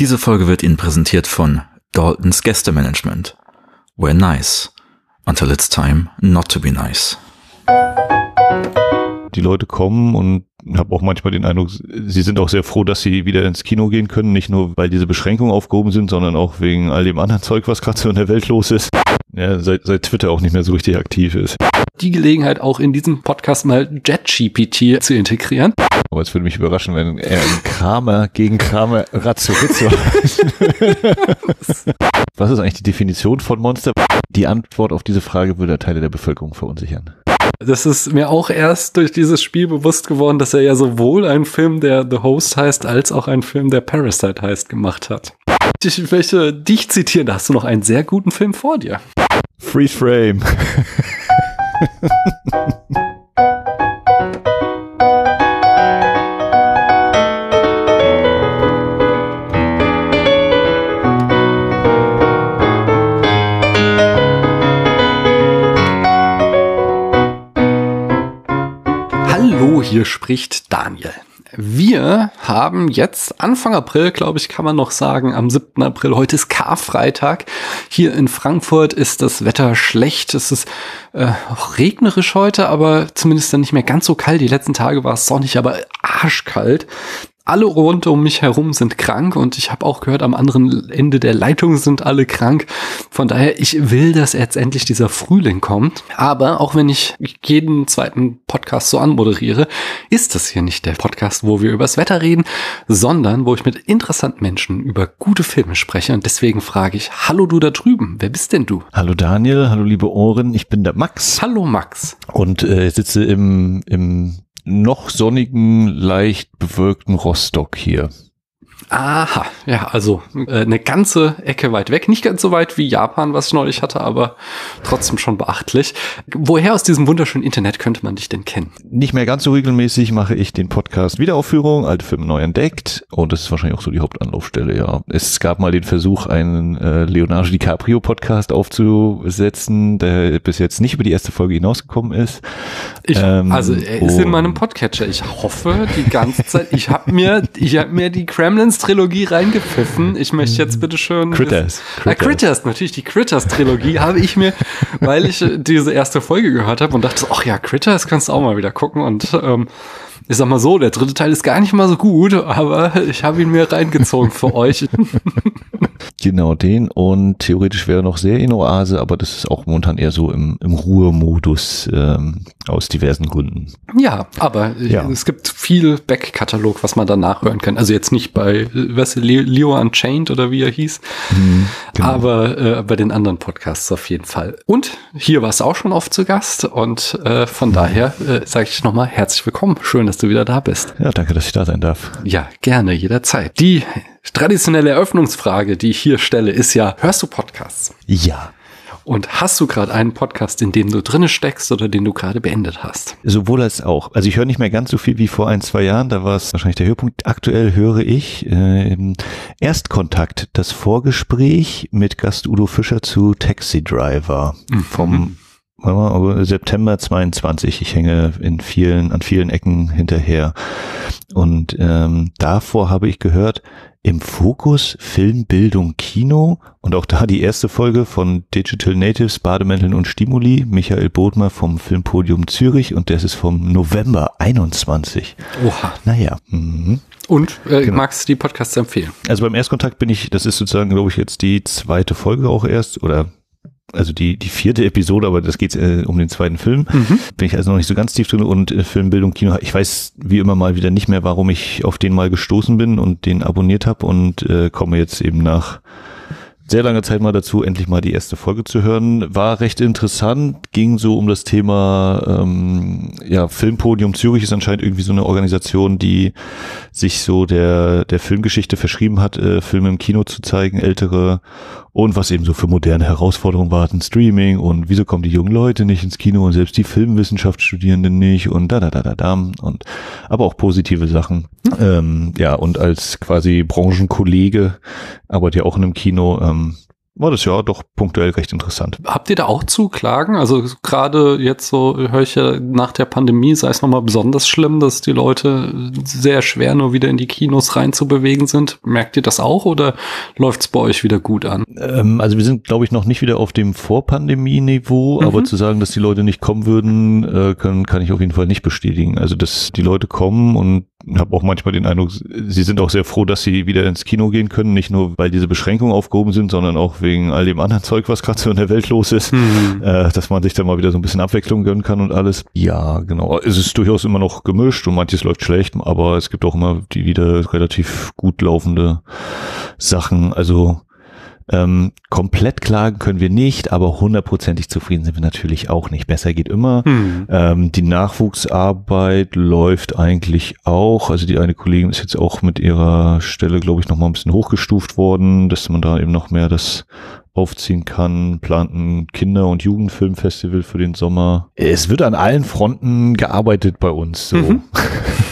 Diese Folge wird Ihnen präsentiert von Daltons Gästemanagement. We're nice. Until it's time not to be nice. Die Leute kommen und habe auch manchmal den Eindruck, sie sind auch sehr froh, dass sie wieder ins Kino gehen können. Nicht nur, weil diese Beschränkungen aufgehoben sind, sondern auch wegen all dem anderen Zeug, was gerade so in der Welt los ist. Ja, seit, seit Twitter auch nicht mehr so richtig aktiv ist. Die Gelegenheit, auch in diesem Podcast mal JetGPT zu integrieren. Aber es würde mich überraschen, wenn er ein Kramer gegen Kramer Razzorizzo Was ist eigentlich die Definition von Monster? Die Antwort auf diese Frage würde Teile der Bevölkerung verunsichern. Das ist mir auch erst durch dieses Spiel bewusst geworden, dass er ja sowohl einen Film, der The Host heißt, als auch einen Film, der Parasite heißt, gemacht hat. Ich möchte dich zitieren, da hast du noch einen sehr guten Film vor dir. Freeze Frame. Hallo, hier spricht Daniel. Wir haben jetzt Anfang April, glaube ich, kann man noch sagen, am 7. April. Heute ist Karfreitag. Hier in Frankfurt ist das Wetter schlecht. Es ist äh, auch regnerisch heute, aber zumindest dann nicht mehr ganz so kalt. Die letzten Tage war es sonnig, aber arschkalt alle rund um mich herum sind krank und ich habe auch gehört, am anderen Ende der Leitung sind alle krank. Von daher, ich will, dass jetzt endlich dieser Frühling kommt. Aber auch wenn ich jeden zweiten Podcast so anmoderiere, ist das hier nicht der Podcast, wo wir übers Wetter reden, sondern wo ich mit interessanten Menschen über gute Filme spreche. Und deswegen frage ich, hallo du da drüben, wer bist denn du? Hallo Daniel, hallo liebe Ohren, ich bin der Max. Hallo Max. Und äh, sitze im, im noch sonnigen, leicht bewölkten Rostock hier. Aha, ja, also äh, eine ganze Ecke weit weg. Nicht ganz so weit wie Japan, was ich neulich hatte, aber trotzdem schon beachtlich. Woher aus diesem wunderschönen Internet könnte man dich denn kennen? Nicht mehr ganz so regelmäßig mache ich den Podcast Wiederaufführung, alte Filme neu entdeckt. Und das ist wahrscheinlich auch so die Hauptanlaufstelle, ja. Es gab mal den Versuch, einen äh, Leonardo DiCaprio Podcast aufzusetzen, der bis jetzt nicht über die erste Folge hinausgekommen ist. Ich, ähm, also er ist in meinem Podcatcher. Ich hoffe die ganze Zeit, ich habe mir, ich habe mir die Kremlins Trilogie reingepfiffen. Ich möchte jetzt bitte schön. Critters. Critters. Ah, Critters, natürlich die Critters Trilogie habe ich mir, weil ich diese erste Folge gehört habe und dachte, ach ja, Critters kannst du auch mal wieder gucken und ähm, ich sag mal so, der dritte Teil ist gar nicht mal so gut, aber ich habe ihn mir reingezogen für euch. Genau den und theoretisch wäre noch Serienoase, aber das ist auch momentan eher so im, im Ruhemodus ähm, aus diversen Gründen. Ja, aber ja. es gibt viel Backkatalog, was man da nachhören kann. Also jetzt nicht bei, was Leo Unchained oder wie er hieß, mhm, genau. aber äh, bei den anderen Podcasts auf jeden Fall. Und hier war es auch schon oft zu Gast und äh, von daher äh, sage ich nochmal herzlich willkommen. Schön, dass du wieder da bist. Ja, danke, dass ich da sein darf. Ja, gerne, jederzeit. Die traditionelle Eröffnungsfrage, die ich hier stelle, ist ja, hörst du Podcasts? Ja. Und hast du gerade einen Podcast, in dem du drinne steckst oder den du gerade beendet hast? Sowohl als auch. Also ich höre nicht mehr ganz so viel wie vor ein, zwei Jahren. Da war es wahrscheinlich der Höhepunkt. Aktuell höre ich äh, Erstkontakt, das Vorgespräch mit Gast Udo Fischer zu Taxi Driver mhm. vom September 22. Ich hänge in vielen, an vielen Ecken hinterher. Und ähm, davor habe ich gehört, im Fokus Film, Bildung, Kino und auch da die erste Folge von Digital Natives, Bademänteln und Stimuli, Michael Bodmer vom Filmpodium Zürich und das ist vom November 21. Oha. Naja. Mhm. Und äh, genau. magst du die Podcasts empfehlen? Also beim Erstkontakt bin ich, das ist sozusagen, glaube ich, jetzt die zweite Folge auch erst oder also die, die vierte Episode, aber das geht äh, um den zweiten Film. Mhm. Bin ich also noch nicht so ganz tief drin und äh, Filmbildung, Kino. Ich weiß wie immer mal wieder nicht mehr, warum ich auf den mal gestoßen bin und den abonniert habe und äh, komme jetzt eben nach sehr lange Zeit mal dazu, endlich mal die erste Folge zu hören. War recht interessant, ging so um das Thema, ähm, ja, Filmpodium Zürich ist anscheinend irgendwie so eine Organisation, die sich so der, der Filmgeschichte verschrieben hat, äh, Filme im Kino zu zeigen, ältere und was eben so für moderne Herausforderungen warten, Streaming und wieso kommen die jungen Leute nicht ins Kino und selbst die Filmwissenschaftsstudierenden nicht und da, da, da, da, da und aber auch positive Sachen. Mhm. Ähm, ja, und als quasi Branchenkollege, arbeitet ja auch in einem Kino, ähm, war das ja doch punktuell recht interessant. Habt ihr da auch zu klagen? Also gerade jetzt so höre ich ja nach der Pandemie sei es nochmal besonders schlimm, dass die Leute sehr schwer nur wieder in die Kinos reinzubewegen sind. Merkt ihr das auch oder läuft es bei euch wieder gut an? Ähm, also wir sind, glaube ich, noch nicht wieder auf dem Vorpandemie-Niveau, mhm. aber zu sagen, dass die Leute nicht kommen würden, äh, können, kann ich auf jeden Fall nicht bestätigen. Also dass die Leute kommen und habe auch manchmal den Eindruck, sie sind auch sehr froh, dass sie wieder ins Kino gehen können, nicht nur weil diese Beschränkungen aufgehoben sind, sondern auch wegen all dem anderen Zeug, was gerade so in der Welt los ist, mhm. äh, dass man sich da mal wieder so ein bisschen Abwechslung gönnen kann und alles. Ja, genau. Es ist durchaus immer noch gemischt und manches läuft schlecht, aber es gibt auch immer die wieder relativ gut laufende Sachen. Also ähm, komplett klagen können wir nicht, aber hundertprozentig zufrieden sind wir natürlich auch nicht. Besser geht immer. Hm. Ähm, die Nachwuchsarbeit läuft eigentlich auch. Also die eine Kollegin ist jetzt auch mit ihrer Stelle, glaube ich, noch mal ein bisschen hochgestuft worden, dass man da eben noch mehr das aufziehen kann, plant ein Kinder- und Jugendfilmfestival für den Sommer. Es wird an allen Fronten gearbeitet bei uns, so. Mhm.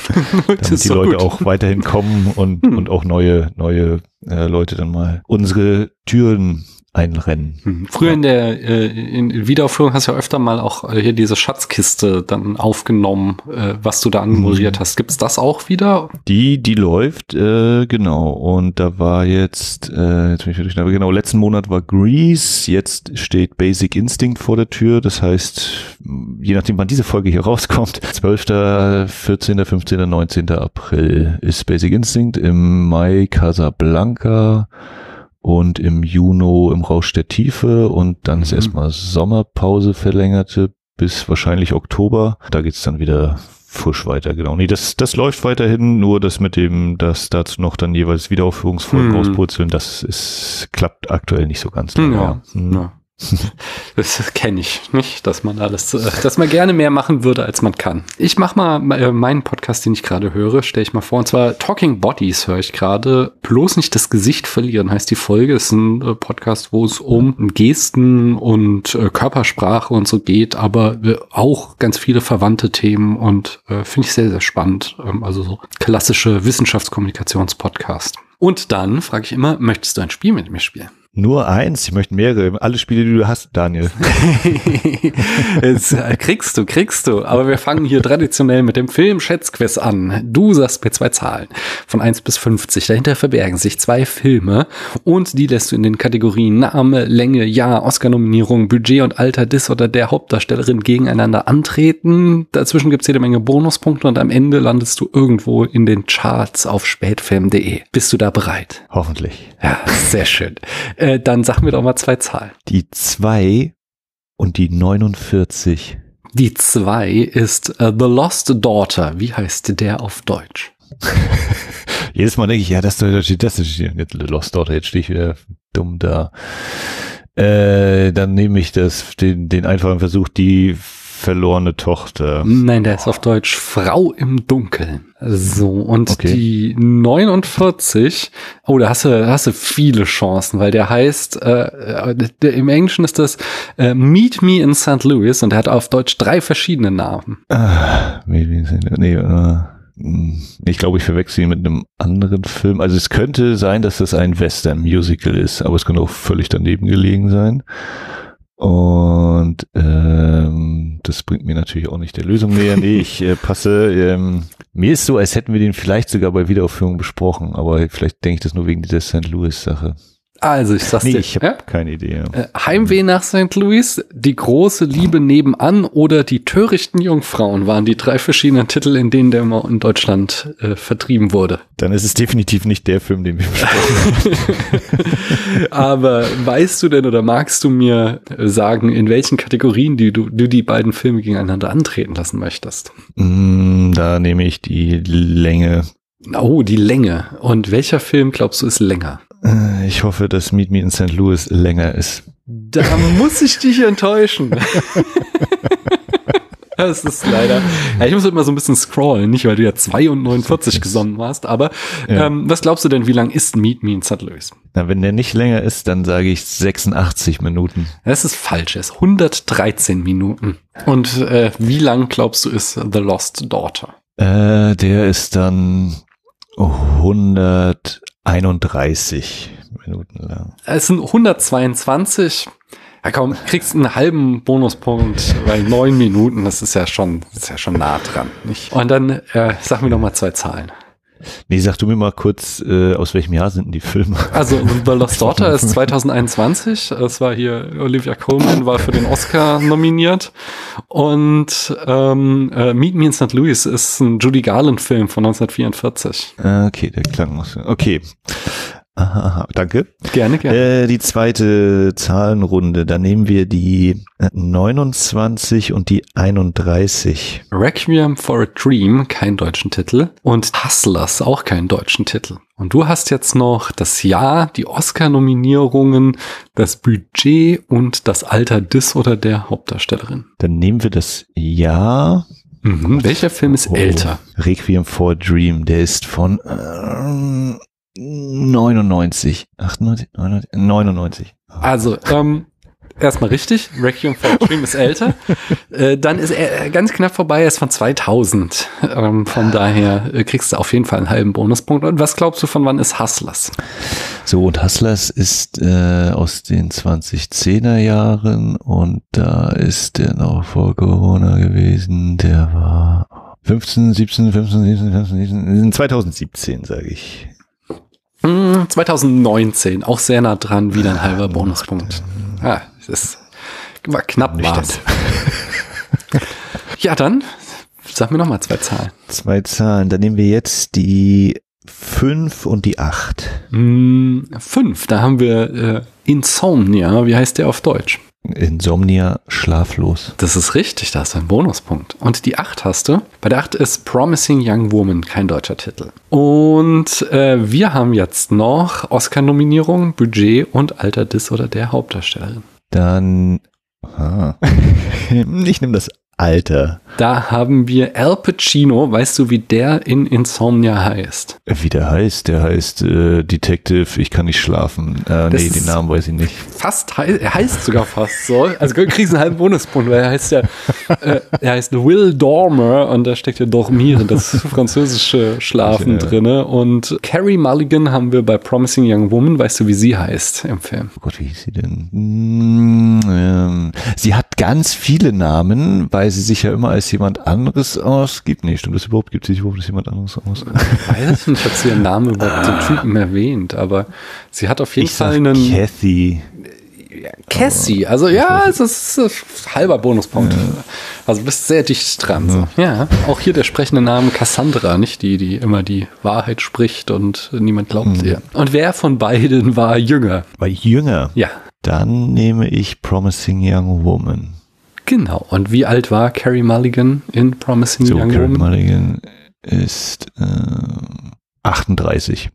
damit die Leute gut. auch weiterhin kommen und, mhm. und auch neue, neue äh, Leute dann mal unsere Türen einrennen. Hm. Früher in der äh, in Wiederaufführung hast du ja öfter mal auch äh, hier diese Schatzkiste dann aufgenommen, äh, was du da anmoderiert mhm. hast. Gibt's das auch wieder? Die, die läuft, äh, genau. Und da war jetzt, äh, jetzt bin ich durch, aber genau, letzten Monat war Grease, jetzt steht Basic Instinct vor der Tür. Das heißt, je nachdem wann diese Folge hier rauskommt, 12., 14., 15., 19. April ist Basic Instinct, im Mai Casablanca, und im Juni im Rausch der Tiefe und dann ist mhm. erstmal Sommerpause verlängerte bis wahrscheinlich Oktober. Da geht's dann wieder fusch weiter, genau. Nee, das, das läuft weiterhin, nur das mit dem, dass dazu noch dann jeweils Wiederaufführungsfolgen mhm. rauspurzeln, das ist, klappt aktuell nicht so ganz. Lange, ja. ja. Mhm. Das kenne ich nicht, dass man alles, äh, dass man gerne mehr machen würde, als man kann. Ich mache mal äh, meinen Podcast, den ich gerade höre, stelle ich mal vor. Und zwar Talking Bodies höre ich gerade. Bloß nicht das Gesicht verlieren heißt die Folge. Ist ein äh, Podcast, wo es um Gesten und Körpersprache und so geht, aber auch ganz viele verwandte Themen und finde ich sehr, sehr spannend. Ähm, also so klassische Wissenschaftskommunikationspodcast. Und dann frage ich immer, möchtest du ein Spiel mit mir spielen? Nur eins, ich möchte mehrere. Alle Spiele, die du hast, Daniel. Jetzt äh, kriegst du, kriegst du. Aber wir fangen hier traditionell mit dem Film-Schätzquiz an. Du sagst mir zwei Zahlen. Von 1 bis 50. Dahinter verbergen sich zwei Filme. Und die lässt du in den Kategorien Name, Länge, Jahr, Oscar-Nominierung, Budget und Alter des oder der Hauptdarstellerin gegeneinander antreten. Dazwischen gibt's jede Menge Bonuspunkte und am Ende landest du irgendwo in den Charts auf spätfilm.de. Bist du da bereit? Hoffentlich. Ja, sehr schön. Äh, dann sag mir doch mal zwei Zahlen. Die zwei und die 49. Die zwei ist uh, The Lost Daughter. Wie heißt der auf Deutsch? Jedes Mal denke ich, ja, das, das, das ist The Lost Daughter. Jetzt stehe ich wieder dumm da. Äh, dann nehme ich das, den, den einfachen Versuch, die verlorene Tochter. Nein, der ist auf Deutsch Frau im Dunkeln. So, und okay. die 49, oh, da hast du, hast du viele Chancen, weil der heißt, äh, der, im Englischen ist das äh, Meet Me in St. Louis und der hat auf Deutsch drei verschiedene Namen. Ah, nee, äh, hm, ich glaube, ich verwechsel ihn mit einem anderen Film. Also es könnte sein, dass das ein Western-Musical ist, aber es könnte auch völlig daneben gelegen sein. Und ähm, das bringt mir natürlich auch nicht der Lösung näher. Nee, ich äh, passe. Ähm, mir ist so, als hätten wir den vielleicht sogar bei Wiederaufführung besprochen, aber vielleicht denke ich das nur wegen dieser St. Louis-Sache. Also ich sag's nee, dir. Ich habe ja? keine Idee. Äh, Heimweh nach St. Louis, die große Liebe nebenan oder die törichten Jungfrauen waren die drei verschiedenen Titel, in denen der immer in Deutschland äh, vertrieben wurde. Dann ist es definitiv nicht der Film, den wir besprochen haben. Aber weißt du denn oder magst du mir sagen, in welchen Kategorien die du, du die beiden Filme gegeneinander antreten lassen möchtest? Mm, da nehme ich die Länge. Oh, die Länge. Und welcher Film glaubst du ist länger? Äh, ich hoffe, dass Meet Me in St. Louis länger ist. Da muss ich dich enttäuschen. Das ist leider. Ja, ich muss immer so ein bisschen scrollen, nicht weil du ja 42 gesonnen warst, aber ja. ähm, was glaubst du denn, wie lang ist Meet Me in St. Louis? Na, wenn der nicht länger ist, dann sage ich 86 Minuten. Das ist falsch, es ist 113 Minuten. Und äh, wie lang glaubst du ist The Lost Daughter? Äh, der ist dann 100 31, Minuten lang. Es sind 122. Ja komm, kriegst einen halben Bonuspunkt, weil neun Minuten, das ist ja schon, ist ja schon nah dran. Nicht? Und dann äh, sag mir noch mal zwei Zahlen. Nee, sag du mir mal kurz, äh, aus welchem Jahr sind denn die Filme? Also The Lost Daughter ist 2021. Es war hier Olivia Colman war für den Oscar nominiert und ähm, äh, Meet Me in St. Louis ist ein Judy Garland Film von 1944. Äh, okay, der klang muss. Okay. Aha, aha, danke. Gerne, gerne. Äh, die zweite Zahlenrunde, da nehmen wir die äh, 29 und die 31. Requiem for a Dream, keinen deutschen Titel. Und Hustlers, auch keinen deutschen Titel. Und du hast jetzt noch das Jahr, die Oscar-Nominierungen, das Budget und das Alter des oder der Hauptdarstellerin. Dann nehmen wir das Jahr. Mhm. Welcher Film ist Oh, älter? Requiem for a Dream, der ist von ähm, 99, 98, 99, 99. Also, ähm, erstmal richtig. Requiem for a Dream ist älter. äh, dann ist er ganz knapp vorbei, er ist von 2000. Ähm, von daher äh, kriegst du auf jeden Fall einen halben Bonuspunkt. Und was glaubst du, von wann ist Hustlers? So, und Hustlers ist äh, aus den 2010er Jahren und da ist der noch vor Corona gewesen, der war 15, 17, 15, 17, 15, 17, 2017, sage ich. Hm, 2019, auch sehr nah dran, wieder ein halber Bonuspunkt. Ah, das war knapp war's. Ja, dann sag mir noch mal zwei Zahlen. Zwei Zahlen, dann nehmen wir jetzt die 5 und die 8. Hm, fünf, da haben wir äh, Insomnia. Wie heißt der auf Deutsch? Insomnia, schlaflos. Das ist richtig, da hast du einen Bonuspunkt. Und die 8 hast du. Bei der 8 ist Promising Young Woman, kein deutscher Titel. Und äh, wir haben jetzt noch Oscar-Nominierung, Budget und Alter des oder der Hauptdarstellerin. Dann, ah, ich nehme das Alter. Da haben wir Al Pacino. Weißt du, wie der in Insomnia heißt? Wie der heißt, der heißt äh, Detective, ich kann nicht schlafen. Äh, Das nee, den Namen weiß ich nicht. Fast, hei- er heißt sogar fast so. Also du kriegst einen halben Bonuspunkt, weil er heißt ja, äh, er heißt Will Dormer und da steckt ja Dormieren, das französische Schlafen Ja. drinne. Und Carrie Mulligan haben wir bei Promising Young Woman. Weißt du, wie sie heißt im Film? Oh Gott, wie hieß sie denn? Hm, ähm, sie hat ganz viele Namen, weil sie sich ja immer als jemand anderes ausgibt. Nee, stimmt das überhaupt? Gibt sie sich überhaupt als jemand anderes aus? Weiß ich nicht, ob sie ihren Namen überhaupt den Typen erwähnt, aber sie hat auf jeden Ich Fall einen Kathy. Cassie. Also ja, es ist, ist halber Bonuspunkt. Also du bist sehr dicht dran. So. Ja, auch hier der sprechende Name Cassandra, nicht die, die immer die Wahrheit spricht und niemand glaubt ihr. Und wer von beiden war jünger? War jünger. Ja, Dann nehme ich Promising Young Woman. Genau. Und wie alt war Carrie Mulligan in Promising So, Young Woman? Mulligan ist äh, 38.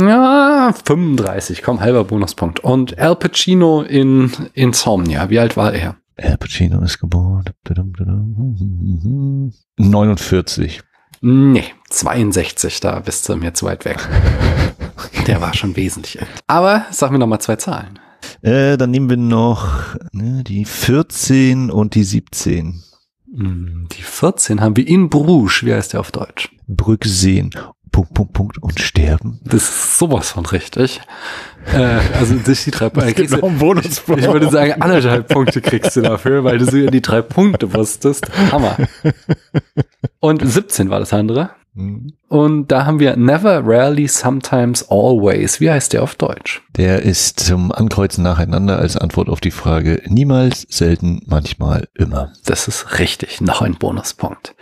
Ja, 35, komm, halber Bonuspunkt. Und Al Pacino in Insomnia, wie alt war er? Al Pacino ist geboren. 49. Nee, 62, da bist du mir zu weit weg. Der war schon wesentlich. Aber sag mir noch mal zwei Zahlen. Äh, dann nehmen wir noch ne, die 14 und die 17. Hm, Die 14 haben wir in Bruges. Wie heißt der auf Deutsch? Brücke sehen. Punkt, Punkt, Punkt und sterben. Das ist sowas von richtig. Äh, also durch die drei Punkte. kriegst du- ein Bonus. Ich würde sagen, anderthalb Punkte kriegst du dafür, weil du sogar die drei Punkte wusstest. Hammer. Und 17 war das andere. Und da haben wir Never, Rarely, Sometimes, Always. Wie heißt der auf Deutsch? Der ist zum Ankreuzen nacheinander als Antwort auf die Frage niemals, selten, manchmal, immer. Das ist richtig. Noch ein Bonuspunkt.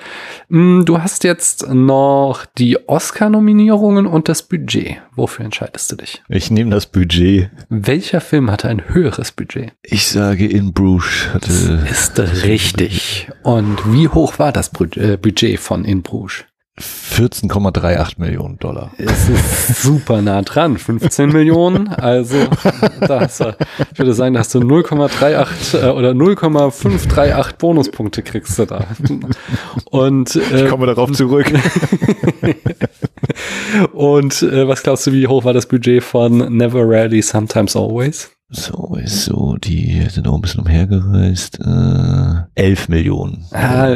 Hm, Du hast jetzt noch die Oscar-Nominierungen und das Budget. Wofür entscheidest du dich? Ich nehme das Budget. Welcher Film hatte ein höheres Budget? Ich sage in Bruges hatte Ist richtig. Und wie hoch war das äh, Budget von In Bruges? 14,38 Millionen Dollar. Es ist super nah dran. 15 Millionen. Also, da hast du, ich würde sagen, da hast du 0,38 äh, oder 0,538 Bonuspunkte kriegst du da. Und, äh, Kommen wir darauf zurück. und äh, was glaubst du, wie hoch war das Budget von Never Rarely, Sometimes Always? So ist so, die sind auch ein bisschen umhergereist. Äh, 11 Millionen. Ah,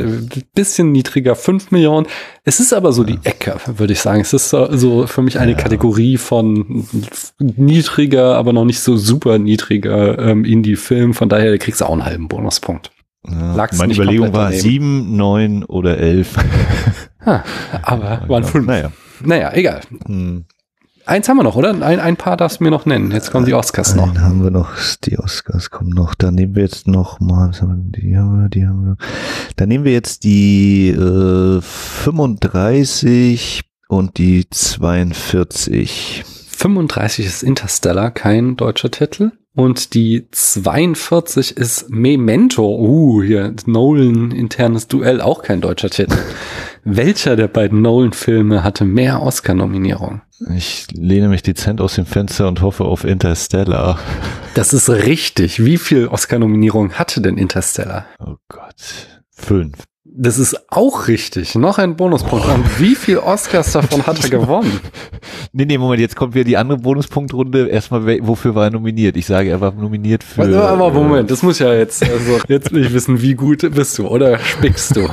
bisschen niedriger, 5 Millionen. Es ist aber so die Ecke, würde ich sagen. Es ist so, so für mich eine Ja. Kategorie von niedriger, aber noch nicht so super niedriger ähm, Indie-Film. Von daher kriegst du auch einen halben Bonuspunkt. Ja. Lag's Meine Überlegung war daneben. 7, 9 oder 11. Ha, aber waren fünf. Naja. Naja, egal. Hm. Eins haben wir noch, oder? Ein, ein paar darfst du mir noch nennen. Jetzt kommen die Oscars noch. Einen haben wir noch, die Oscars kommen noch. Dann nehmen wir jetzt noch mal, was haben wir, die haben wir, die haben wir. Dann nehmen wir jetzt die äh, 35 und die 42. 35 ist Interstellar, kein deutscher Titel. Und die 42 ist Memento. Uh, hier Nolan internes Duell, auch kein deutscher Titel. Welcher der beiden Nolan-Filme hatte mehr Oscar-Nominierungen? Ich lehne mich dezent aus dem Fenster und hoffe auf Interstellar. Das ist richtig. Wie viel Oscar-Nominierungen hatte denn Interstellar? Oh Gott. Fünf. Das ist auch richtig. Noch ein Bonuspunkt. Und wie viel Oscars davon hat er gewonnen? Nee, nee, Moment, jetzt kommt wieder die andere Bonuspunktrunde. Erstmal, wofür war er nominiert? Ich sage, er war nominiert für. Aber, aber äh, Moment, das muss ja jetzt, also jetzt ich wissen, wie gut bist du oder spickst du?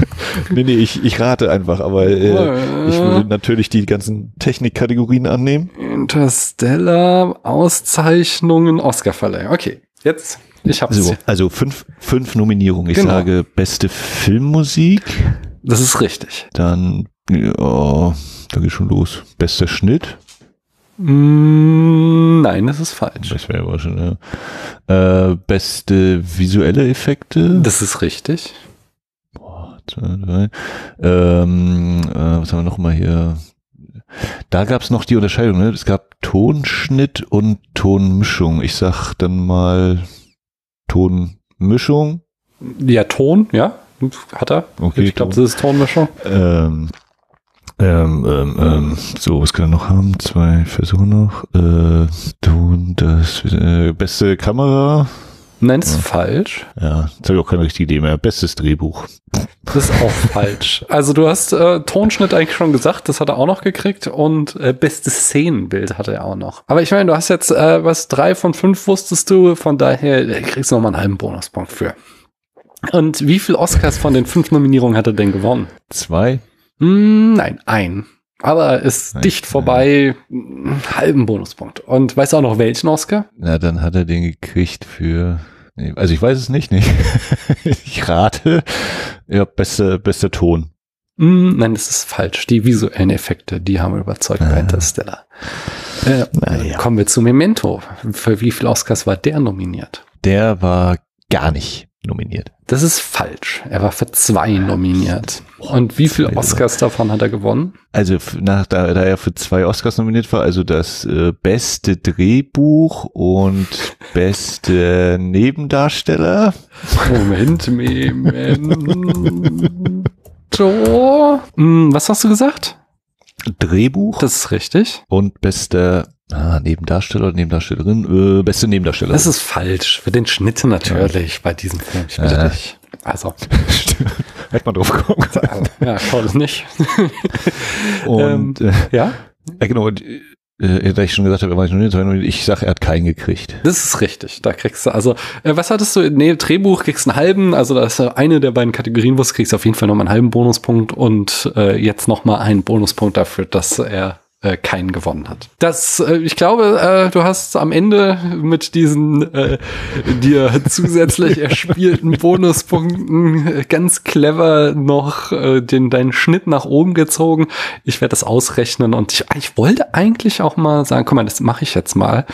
Nee, nee, ich, ich rate einfach, aber äh, ich würde natürlich die ganzen Technikkategorien annehmen. Interstellar, Auszeichnungen, Oscarverleihung. Okay, jetzt, ich hab's. So, also fünf, fünf Nominierungen. Ich Genau. sage beste Filmmusik, Das ist richtig. dann, ja, da geht schon los. Bester Schnitt, Mm, nein, das ist falsch. das wäre aber schon, ja. Äh, beste visuelle Effekte. Das ist richtig. Zwei, drei. Ähm, äh, was haben wir noch mal hier? Da gab es noch die Unterscheidung, ne? Es gab Tonschnitt und Tonmischung. Ich sag dann mal Tonmischung. Ja, Ton, ja, hat er. Okay, ich glaube, das ist Tonmischung. Ähm, ähm, ähm, ähm, so, was kann er noch haben? Zwei Versuche noch. Äh, Ton, das äh, beste Kamera. Nein, das ist falsch. Ja, jetzt habe ich auch keine richtige Idee mehr. Bestes Drehbuch. Das ist auch falsch. Also du hast äh, Tonschnitt eigentlich schon gesagt, das hat er auch noch gekriegt und äh, bestes Szenenbild hatte er auch noch. Aber ich meine, du hast jetzt äh, was drei von fünf wusstest du, von daher äh, kriegst du noch mal einen halben Bonuspunkt für. Und wie viel Oscars von den fünf Nominierungen hat er denn gewonnen? Zwei. Hm, nein, ein. Aber ist Nein, dicht vorbei, einen halben Bonuspunkt. Und weißt du auch noch welchen Oscar? Na, dann hat er den gekriegt für. Nee, also ich weiß es nicht, nicht. ich rate. Ja, bester, bester Ton. Hm, nein, das ist falsch. Die visuellen Effekte, die haben überzeugt bei Ah. Interstellar. Äh, Naja. Kommen wir zu Memento. Für wie viele Oscars war der nominiert? Der war gar nicht nominiert. Das ist falsch. Er war für zwei nominiert. Und wie viele zwei Oscars davon hat er gewonnen? Also nach, da, da er für zwei Oscars nominiert war, also das äh, beste Drehbuch und beste Nebendarsteller. Moment, Memento. Hm, was hast du gesagt? Drehbuch Das ist richtig. und bester ah, Nebendarsteller oder Nebendarstellerin. Äh, beste Nebendarsteller. Das ist falsch. Für den Schnitt natürlich bei diesem Film. Ich bitte Ja. dich. Also, Hätte man drauf kommen können. ja, schau das nicht. Und äh, Ja, ja, genau, und, äh, da ich schon gesagt habe, er ich sage, er hat keinen gekriegt. das ist richtig. Da kriegst du, also, äh, was hattest du? Nee, Drehbuch kriegst einen halben, also da ist eine der beiden Kategorien, wo du kriegst auf jeden Fall nochmal einen halben Bonuspunkt und äh, jetzt nochmal einen Bonuspunkt dafür, dass er äh, keinen gewonnen hat. Das, äh, ich glaube, äh, du hast am Ende mit diesen äh, dir zusätzlich erspielten Bonuspunkten ganz clever noch äh, den deinen Schnitt nach oben gezogen. Ich werde das ausrechnen und ich, ich wollte eigentlich auch mal sagen, guck mal, das mache ich jetzt mal,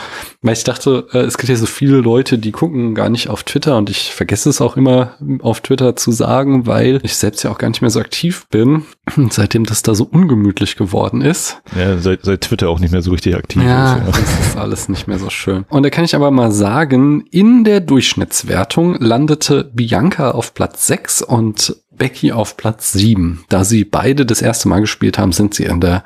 weil ich dachte, äh, es gibt ja so viele Leute, die gucken gar nicht auf Twitter und ich vergesse es auch immer auf Twitter zu sagen, weil ich selbst ja auch gar nicht mehr so aktiv bin, seitdem das da so ungemütlich geworden ist. Ja, seit, seit Twitter auch nicht mehr so richtig aktiv Ja, ist. das ist alles nicht mehr so schön. Und da kann ich aber mal sagen, in der Durchschnittswertung landete Bianca auf Platz 6 und Becky auf Platz 7. Da sie beide das erste Mal gespielt haben, sind sie in der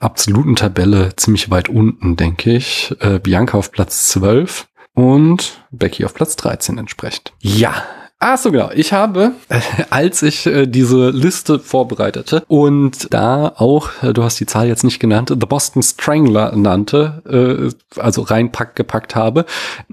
absoluten Tabelle ziemlich weit unten, denke ich. Äh, Bianca auf Platz 12 und Becky auf Platz 13 entsprechend. Ja, Ach so, genau. Ich habe, als ich äh, diese Liste vorbereitete und da auch, äh, du hast die Zahl jetzt nicht genannt, The Boston Strangler nannte, äh, also reinpackt gepackt habe,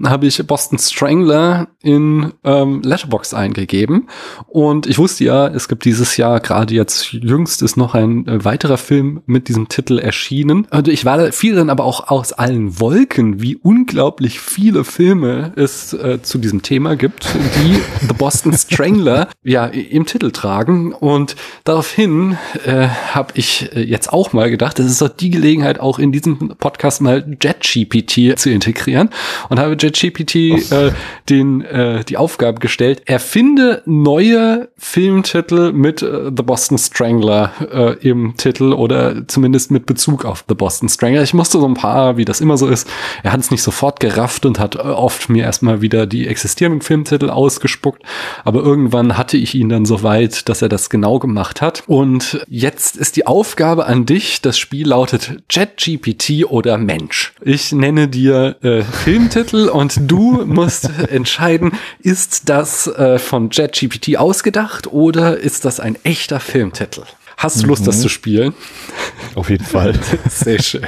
habe ich Boston Strangler in ähm, Letterbox eingegeben und ich wusste ja, es gibt dieses Jahr gerade jetzt jüngst ist noch ein äh, weiterer Film mit diesem Titel erschienen und ich war fiel dann aber auch aus allen Wolken, wie unglaublich viele Filme es äh, zu diesem Thema gibt, die The Boston Strangler ja im Titel tragen. Und daraufhin äh, habe ich äh, jetzt auch mal gedacht, es ist doch die Gelegenheit, auch in diesem Podcast mal JetGPT zu integrieren und habe JetGPT äh, den äh, die Aufgabe gestellt, erfinde neue Filmtitel mit äh, The Boston Strangler äh, im Titel oder zumindest mit Bezug auf The Boston Strangler. Ich musste so ein paar, wie das immer so ist, er hat es nicht sofort gerafft und hat äh, oft mir erstmal wieder die existierenden Filmtitel ausgespuckt. Aber irgendwann hatte ich ihn dann so weit, dass er das genau gemacht hat. Und jetzt ist die Aufgabe an dich. Das Spiel lautet ChatGPT oder Mensch. Ich nenne dir äh, Filmtitel und du musst entscheiden, ist das äh, von ChatGPT ausgedacht oder ist das ein echter Filmtitel? Hast du Lust, mhm. das zu spielen? Auf jeden Fall. Sehr schön.